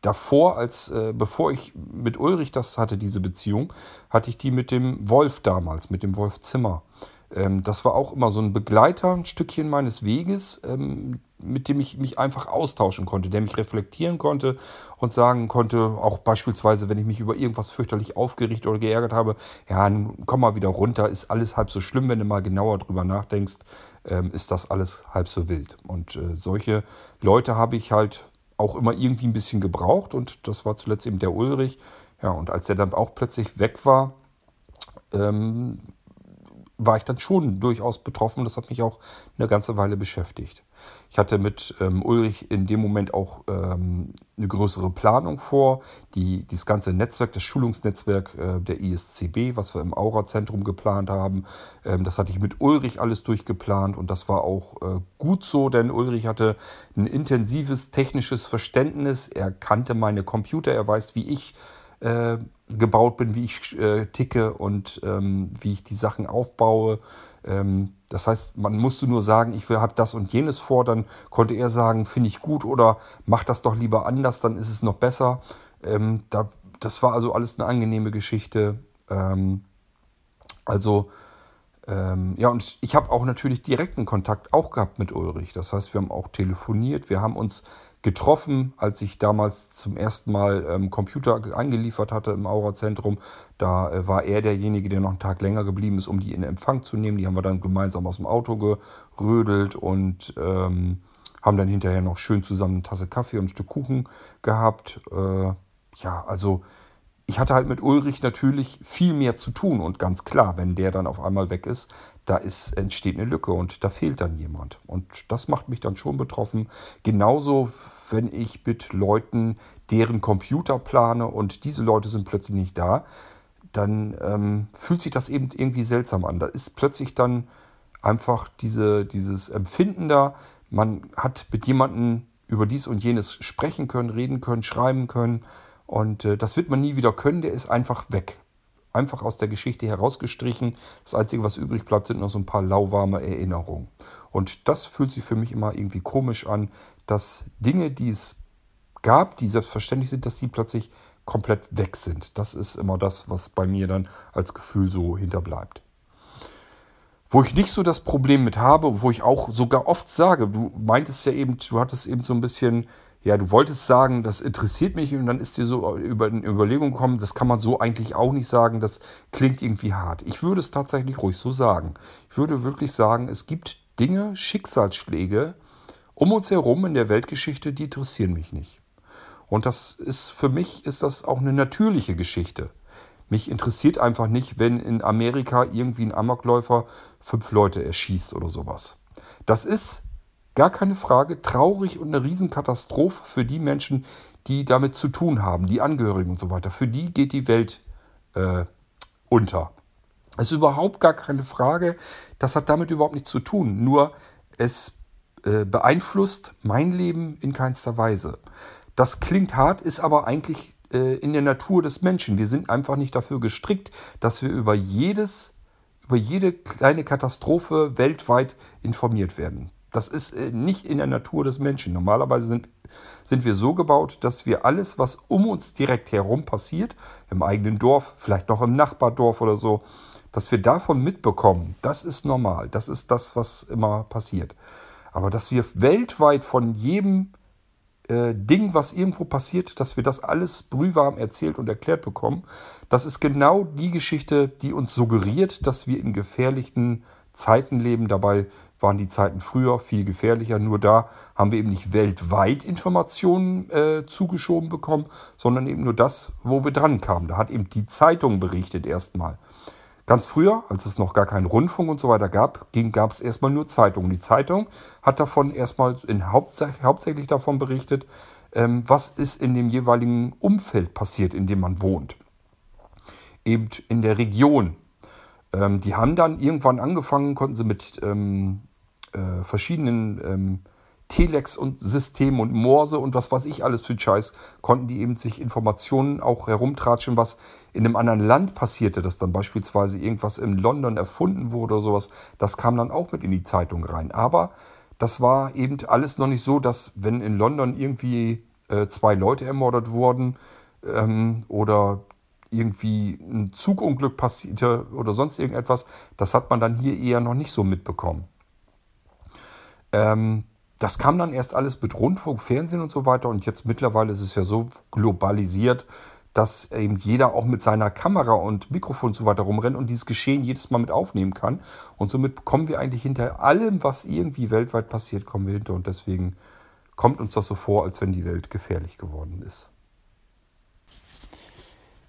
davor, als äh, bevor ich mit Ulrich das hatte, diese Beziehung, hatte ich die mit dem Wolf damals, mit dem Wolf Zimmer. Ähm, das war auch immer so ein Begleiter, ein Stückchen meines Weges, ähm, mit dem ich mich einfach austauschen konnte, der mich reflektieren konnte und sagen konnte, auch beispielsweise, wenn ich mich über irgendwas fürchterlich aufgeregt oder geärgert habe, ja, komm mal wieder runter, ist alles halb so schlimm, wenn du mal genauer drüber nachdenkst, ähm, ist das alles halb so wild. Und äh, solche Leute habe ich halt auch immer irgendwie ein bisschen gebraucht und das war zuletzt eben der Ulrich. Ja, und als der dann auch plötzlich weg war, ähm, war ich dann schon durchaus betroffen. Das hat mich auch eine ganze Weile beschäftigt. Ich hatte mit ähm, Ulrich in dem Moment auch ähm, eine größere Planung vor. Die, dieses ganze Netzwerk, das Schulungsnetzwerk äh, der ISCB, was wir im Aura-Zentrum geplant haben, ähm, das hatte ich mit Ulrich alles durchgeplant und das war auch äh, gut so, denn Ulrich hatte ein intensives technisches Verständnis. Er kannte meine Computer, er weiß, wie ich äh, gebaut bin, wie ich äh, ticke und ähm, wie ich die Sachen aufbaue. Ähm, das heißt, man musste nur sagen, ich habe das und jenes vor, dann konnte er sagen, finde ich gut oder mach das doch lieber anders, dann ist es noch besser. Ähm, da, das war also alles eine angenehme Geschichte. Ähm, also Ähm, ja, und ich habe auch natürlich direkten Kontakt auch gehabt mit Ulrich. Das heißt, wir haben auch telefoniert, wir haben uns getroffen, als ich damals zum ersten Mal ähm, Computer eingeliefert hatte im Aura-Zentrum. Da äh, war er derjenige, der noch einen Tag länger geblieben ist, um die in Empfang zu nehmen. Die haben wir dann gemeinsam aus dem Auto gerödelt und ähm, haben dann hinterher noch schön zusammen eine Tasse Kaffee und ein Stück Kuchen gehabt. Äh, ja, also ich hatte halt mit Ulrich natürlich viel mehr zu tun und ganz klar, wenn der dann auf einmal weg ist, da ist, entsteht eine Lücke und da fehlt dann jemand. Und das macht mich dann schon betroffen. Genauso, wenn ich mit Leuten deren Computer plane und diese Leute sind plötzlich nicht da, dann ähm, fühlt sich das eben irgendwie seltsam an. Da ist plötzlich dann einfach diese, dieses Empfinden da, man hat mit jemandem über dies und jenes sprechen können, reden können, schreiben können und äh, das wird man nie wieder können, der ist einfach weg. Einfach aus der Geschichte herausgestrichen. Das Einzige, was übrig bleibt, sind noch so ein paar lauwarme Erinnerungen. Und das fühlt sich für mich immer irgendwie komisch an, dass Dinge, die es gab, die selbstverständlich sind, dass die plötzlich komplett weg sind. Das ist immer das, was bei mir dann als Gefühl so hinterbleibt. Wo ich nicht so das Problem mit habe, wo ich auch sogar oft sage, du meintest ja eben, du hattest eben so ein bisschen ja, du wolltest sagen, das interessiert mich und dann ist dir so über eine Überlegung gekommen, das kann man so eigentlich auch nicht sagen, das klingt irgendwie hart. Ich würde es tatsächlich ruhig so sagen. Ich würde wirklich sagen, es gibt Dinge, Schicksalsschläge um uns herum in der Weltgeschichte, die interessieren mich nicht. Und das ist für mich ist das auch eine natürliche Geschichte. Mich interessiert einfach nicht, wenn in Amerika irgendwie ein Amokläufer fünf Leute erschießt oder sowas. Das ist Gar keine Frage, traurig und eine Riesenkatastrophe für die Menschen, die damit zu tun haben, die Angehörigen und so weiter. Für die geht die Welt äh, unter. Das ist überhaupt gar keine Frage. Das hat damit überhaupt nichts zu tun. Nur es äh, beeinflusst mein Leben in keinster Weise. Das klingt hart, ist aber eigentlich äh, in der Natur des Menschen. Wir sind einfach nicht dafür gestrickt, dass wir über jedes, über jede kleine Katastrophe weltweit informiert werden. Das ist äh, nicht in der Natur des Menschen. Normalerweise sind, sind wir so gebaut, dass wir alles, was um uns direkt herum passiert, im eigenen Dorf, vielleicht noch im Nachbardorf oder so, dass wir davon mitbekommen, das ist normal. Das ist das, was immer passiert. Aber dass wir weltweit von jedem äh, Ding, was irgendwo passiert, dass wir das alles brühwarm erzählt und erklärt bekommen, das ist genau die Geschichte, die uns suggeriert, dass wir in gefährlichen Zeiten leben. Dabei waren die Zeiten früher viel gefährlicher. Nur da haben wir eben nicht weltweit Informationen äh, zugeschoben bekommen, sondern eben nur das, wo wir dran kamen. Da hat eben die Zeitung berichtet erstmal. Ganz früher, als es noch gar keinen Rundfunk und so weiter gab, gab es erstmal nur Zeitungen. Die Zeitung hat davon erstmal in hauptsächlich, hauptsächlich davon berichtet, ähm, was ist in dem jeweiligen Umfeld passiert, in dem man wohnt. Eben in der Region, ähm, die haben dann irgendwann angefangen, konnten sie mit ähm, äh, verschiedenen ähm, Telex und Systemen und Morse und was weiß ich alles für Scheiß, konnten die eben sich Informationen auch herumtratschen, was in einem anderen Land passierte, dass dann beispielsweise irgendwas in London erfunden wurde oder sowas. Das kam dann auch mit in die Zeitung rein. Aber das war eben alles noch nicht so, dass wenn in London irgendwie äh, zwei Leute ermordet wurden ähm, oder irgendwie ein Zugunglück passierte oder sonst irgendetwas, das hat man dann hier eher noch nicht so mitbekommen. Ähm, das kam dann erst alles mit Rundfunk, Fernsehen und so weiter und jetzt mittlerweile ist es ja so globalisiert, dass eben jeder auch mit seiner Kamera und Mikrofon und so weiter rumrennt und dieses Geschehen jedes Mal mit aufnehmen kann. Und somit kommen wir eigentlich hinter allem, was irgendwie weltweit passiert, kommen wir hinter und deswegen kommt uns das so vor, als wenn die Welt gefährlich geworden ist.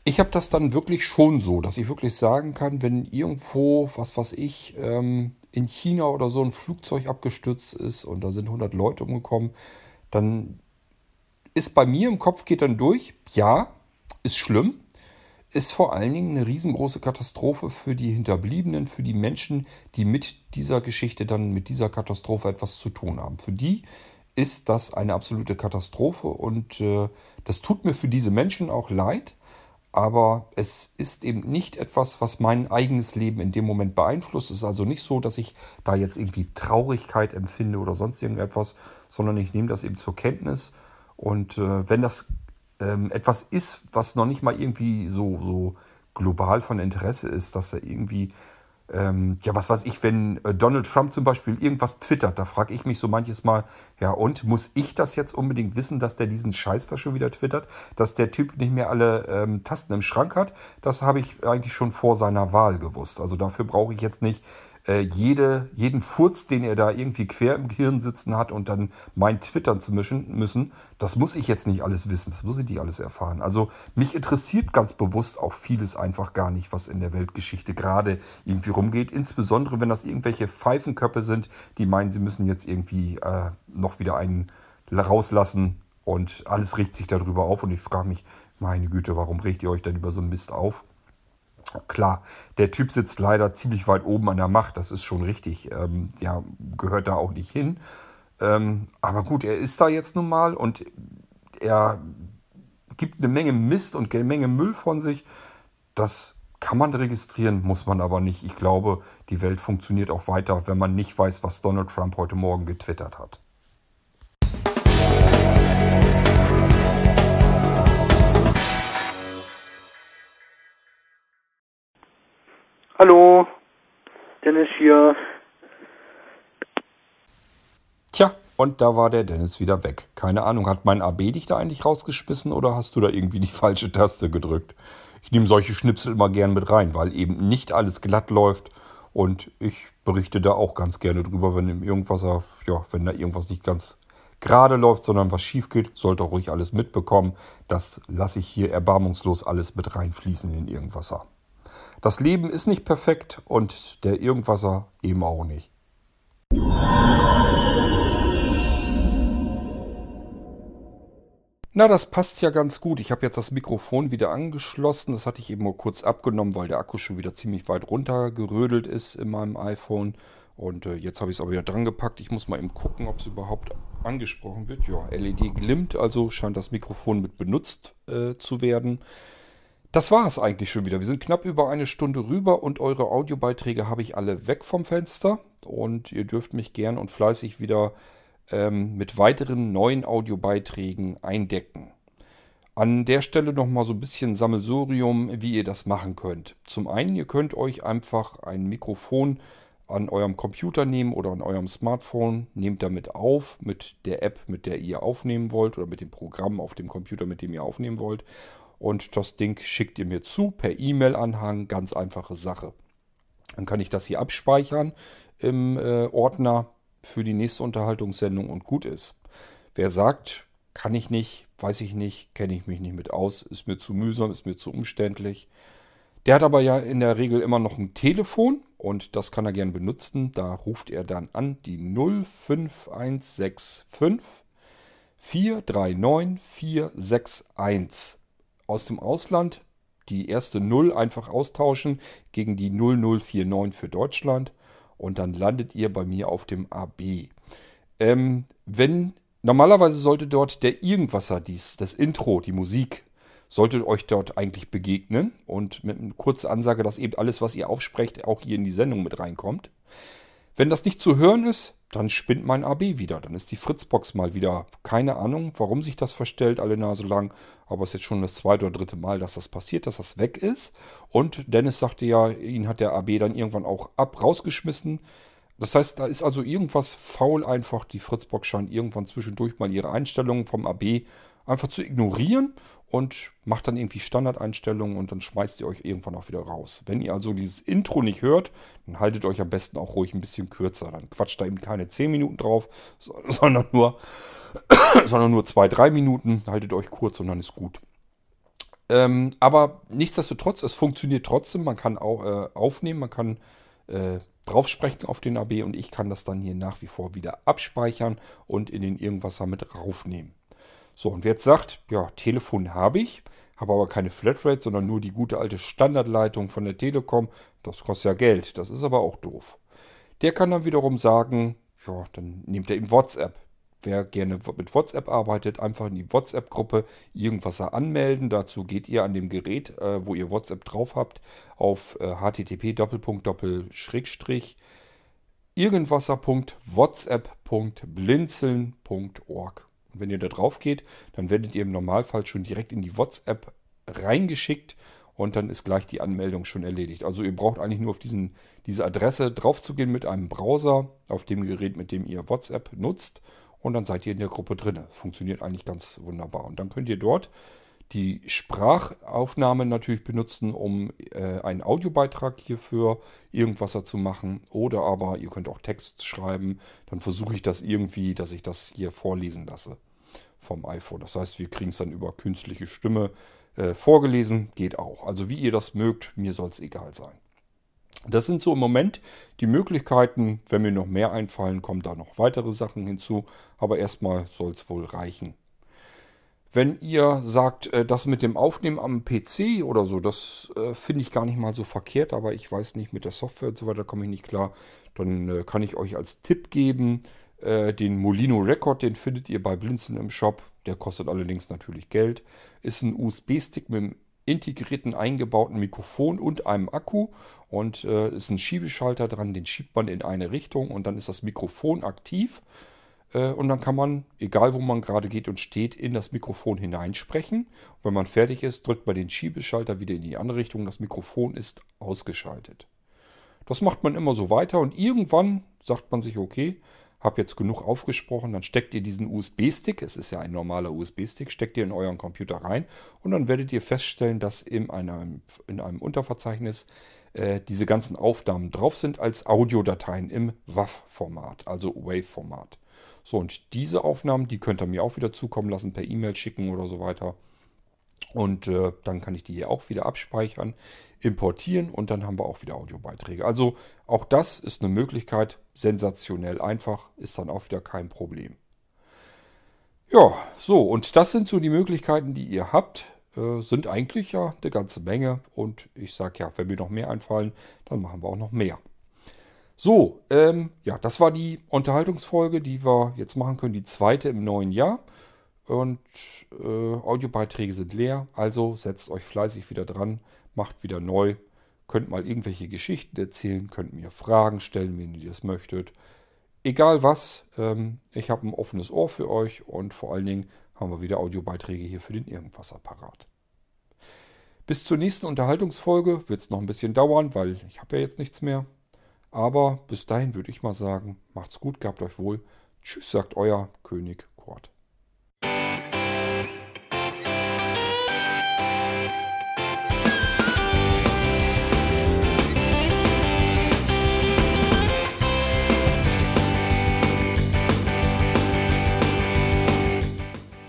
Ich habe das dann wirklich schon so, dass ich wirklich sagen kann, wenn irgendwo, was weiß ich, ähm, in China oder so ein Flugzeug abgestürzt ist und da sind 100 Leute umgekommen, dann ist bei mir im Kopf geht dann durch, ja, ist schlimm, ist vor allen Dingen eine riesengroße Katastrophe für die Hinterbliebenen, für die Menschen, die mit dieser Geschichte dann, mit dieser Katastrophe etwas zu tun haben. Für die ist das eine absolute Katastrophe und äh, das tut mir für diese Menschen auch leid aber es ist eben nicht etwas, was mein eigenes Leben in dem Moment beeinflusst. Es ist also nicht so, dass ich da jetzt irgendwie Traurigkeit empfinde oder sonst irgendetwas, sondern ich nehme das eben zur Kenntnis. Und äh, wenn das ähm, etwas ist, was noch nicht mal irgendwie so, so global von Interesse ist, dass da irgendwie ähm, ja, was weiß ich, wenn äh, Donald Trump zum Beispiel irgendwas twittert, da frage ich mich so manches Mal, ja und, muss ich das jetzt unbedingt wissen, dass der diesen Scheiß da schon wieder twittert, dass der Typ nicht mehr alle ähm, Tasten im Schrank hat? Das habe ich eigentlich schon vor seiner Wahl gewusst. Also dafür brauche ich jetzt nicht äh, jede, jeden Furz, den er da irgendwie quer im Gehirn sitzen hat und dann meint twittern zu mischen, müssen, das muss ich jetzt nicht alles wissen, das muss ich nicht alles erfahren. Also mich interessiert ganz bewusst auch vieles einfach gar nicht, was in der Weltgeschichte gerade irgendwie rumgeht. Insbesondere, wenn das irgendwelche Pfeifenköpfe sind, die meinen, sie müssen jetzt irgendwie äh, noch wieder einen rauslassen und alles regt sich darüber auf und ich frage mich, meine Güte, warum regt ihr euch denn über so einen Mist auf? Klar, der Typ sitzt leider ziemlich weit oben an der Macht, das ist schon richtig. Ähm, ja, gehört da auch nicht hin. Ähm, aber gut, er ist da jetzt nun mal und er gibt eine Menge Mist und eine Menge Müll von sich. Das kann man registrieren, muss man aber nicht. Ich glaube, die Welt funktioniert auch weiter, wenn man nicht weiß, was Donald Trump heute Morgen getwittert hat. Hallo, Dennis hier. Tja, und da war der Dennis wieder weg. Keine Ahnung, hat mein AB dich da eigentlich rausgeschmissen oder hast du da irgendwie die falsche Taste gedrückt? Ich nehme solche Schnipsel immer gern mit rein, weil eben nicht alles glatt läuft und ich berichte da auch ganz gerne drüber, wenn irgendwas, ja, wenn da irgendwas nicht ganz gerade läuft, sondern was schief geht, sollte auch ruhig alles mitbekommen. Das lasse ich hier erbarmungslos alles mit reinfließen in Irgendwasser. Das Leben ist nicht perfekt und der Irgendwasser eben auch nicht. Na, das passt ja ganz gut. Ich habe jetzt das Mikrofon wieder angeschlossen. Das hatte ich eben nur kurz abgenommen, weil der Akku schon wieder ziemlich weit runtergerödelt ist in meinem iPhone. Und äh, jetzt habe ich es aber wieder dran gepackt. Ich muss mal eben gucken, ob es überhaupt angesprochen wird. Ja, LED glimmt, also scheint das Mikrofon mit benutzt äh, zu werden. Das war es eigentlich schon wieder. Wir sind knapp über eine Stunde rüber und eure Audiobeiträge habe ich alle weg vom Fenster. Und ihr dürft mich gern und fleißig wieder ähm, mit weiteren neuen Audiobeiträgen eindecken. An der Stelle nochmal so ein bisschen Sammelsurium, wie ihr das machen könnt. Zum einen, ihr könnt euch einfach ein Mikrofon an eurem Computer nehmen oder an eurem Smartphone, nehmt damit auf mit der App, mit der ihr aufnehmen wollt oder mit dem Programm auf dem Computer, mit dem ihr aufnehmen wollt und das Ding schickt ihr mir zu per E-Mail-Anhang. Ganz einfache Sache. Dann kann ich das hier abspeichern im äh, Ordner für die nächste Unterhaltungssendung und gut ist. Wer sagt, kann ich nicht, weiß ich nicht, kenne ich mich nicht mit aus, ist mir zu mühsam, ist mir zu umständlich. Der hat aber ja in der Regel immer noch ein Telefon und das kann er gern benutzen. Da ruft er dann an die 05165 439 461 aus dem Ausland die erste 0 einfach austauschen gegen die 0049 für Deutschland und dann landet ihr bei mir auf dem AB. Ähm, wenn normalerweise sollte dort der Irgendwasser, dies, das Intro, die Musik, sollte euch dort eigentlich begegnen und mit einer kurzen Ansage, dass eben alles, was ihr aufsprecht, auch hier in die Sendung mit reinkommt. Wenn das nicht zu hören ist, dann spinnt mein AB wieder. Dann ist die Fritzbox mal wieder. Keine Ahnung, warum sich das verstellt, alle Nase lang. Aber es ist jetzt schon das zweite oder dritte Mal, dass das passiert, dass das weg ist. Und Dennis sagte ja, ihn hat der AB dann irgendwann auch ab rausgeschmissen. Das heißt, da ist also irgendwas faul einfach. Die Fritzbox scheint irgendwann zwischendurch mal ihre Einstellungen vom AB einfach zu ignorieren und macht dann irgendwie Standardeinstellungen und dann schmeißt ihr euch irgendwann auch wieder raus. Wenn ihr also dieses Intro nicht hört, dann haltet euch am besten auch ruhig ein bisschen kürzer. Dann quatscht da eben keine 10 Minuten drauf, sondern nur, sondern nur 2, 3 Minuten. Haltet euch kurz und dann ist gut. Ähm, aber nichtsdestotrotz, es funktioniert trotzdem. Man kann auch, äh, aufnehmen, man kann äh, draufsprechen auf den AB und ich kann das dann hier nach wie vor wieder abspeichern und in den Irgendwasser mit raufnehmen. So, und wer jetzt sagt, ja, Telefon habe ich, habe aber keine Flatrate, sondern nur die gute alte Standardleitung von der Telekom, das kostet ja Geld, das ist aber auch doof. Der kann dann wiederum sagen, ja, dann nehmt er eben WhatsApp. Wer gerne mit WhatsApp arbeitet, einfach in die WhatsApp-Gruppe irgendwas anmelden. Dazu geht ihr an dem Gerät, äh, wo ihr WhatsApp drauf habt, auf äh, http irgendwasser.whatsapp.blinzeln.org. Wenn ihr da drauf geht, dann werdet ihr im Normalfall schon direkt in die WhatsApp reingeschickt und dann ist gleich die Anmeldung schon erledigt. Also ihr braucht eigentlich nur auf diesen, diese Adresse draufzugehen mit einem Browser auf dem Gerät, mit dem ihr WhatsApp nutzt und dann seid ihr in der Gruppe drin. Funktioniert eigentlich ganz wunderbar. Und dann könnt ihr dort die Sprachaufnahme natürlich benutzen, um äh, einen Audiobeitrag hierfür irgendwas zu machen. Oder aber ihr könnt auch Text schreiben. Dann versuche ich das irgendwie, dass ich das hier vorlesen lasse vom iPhone. Das heißt, wir kriegen es dann über künstliche Stimme äh, vorgelesen. Geht auch. Also wie ihr das mögt, mir soll es egal sein. Das sind so im Moment die Möglichkeiten. Wenn mir noch mehr einfallen, kommen da noch weitere Sachen hinzu. Aber erstmal soll es wohl reichen. Wenn ihr sagt, äh, das mit dem Aufnehmen am PC oder so, das äh, finde ich gar nicht mal so verkehrt, aber ich weiß nicht, mit der Software und so weiter komme ich nicht klar, dann äh, kann ich euch als Tipp geben, den Molino Record, den findet ihr bei Blinzen im Shop. Der kostet allerdings natürlich Geld. Ist ein USB-Stick mit einem integrierten eingebauten Mikrofon und einem Akku und äh, ist ein Schiebeschalter dran, den schiebt man in eine Richtung und dann ist das Mikrofon aktiv äh, und dann kann man, egal wo man gerade geht und steht, in das Mikrofon hineinsprechen. Und wenn man fertig ist, drückt man den Schiebeschalter wieder in die andere Richtung. Das Mikrofon ist ausgeschaltet. Das macht man immer so weiter und irgendwann sagt man sich, okay, habe jetzt genug aufgesprochen, dann steckt ihr diesen USB-Stick, es ist ja ein normaler USB-Stick, steckt ihr in euren Computer rein und dann werdet ihr feststellen, dass in einem, in einem Unterverzeichnis äh, diese ganzen Aufnahmen drauf sind als Audiodateien im WAV-Format, also Wave-Format. So, und diese Aufnahmen, die könnt ihr mir auch wieder zukommen lassen, per E-Mail schicken oder so weiter. Und äh, dann kann ich die hier auch wieder abspeichern, importieren und dann haben wir auch wieder Audiobeiträge. Also auch das ist eine Möglichkeit, sensationell einfach, ist dann auch wieder kein Problem. Ja, so, und das sind so die Möglichkeiten, die ihr habt. Äh, sind eigentlich ja eine ganze Menge. Und ich sage ja, wenn mir noch mehr einfallen, dann machen wir auch noch mehr. So, ähm, ja, das war die Unterhaltungsfolge, die wir jetzt machen können, die zweite im neuen Jahr. Und äh, Audiobeiträge sind leer, also setzt euch fleißig wieder dran, macht wieder neu, könnt mal irgendwelche Geschichten erzählen, könnt mir Fragen stellen, wenn ihr das möchtet. Egal was, ähm, ich habe ein offenes Ohr für euch und vor allen Dingen haben wir wieder Audiobeiträge hier für den Irgendwas-Apparat. Bis zur nächsten Unterhaltungsfolge wird es noch ein bisschen dauern, weil ich habe ja jetzt nichts mehr. Aber bis dahin würde ich mal sagen, macht's gut, gehabt euch wohl. Tschüss, sagt euer König Kurt.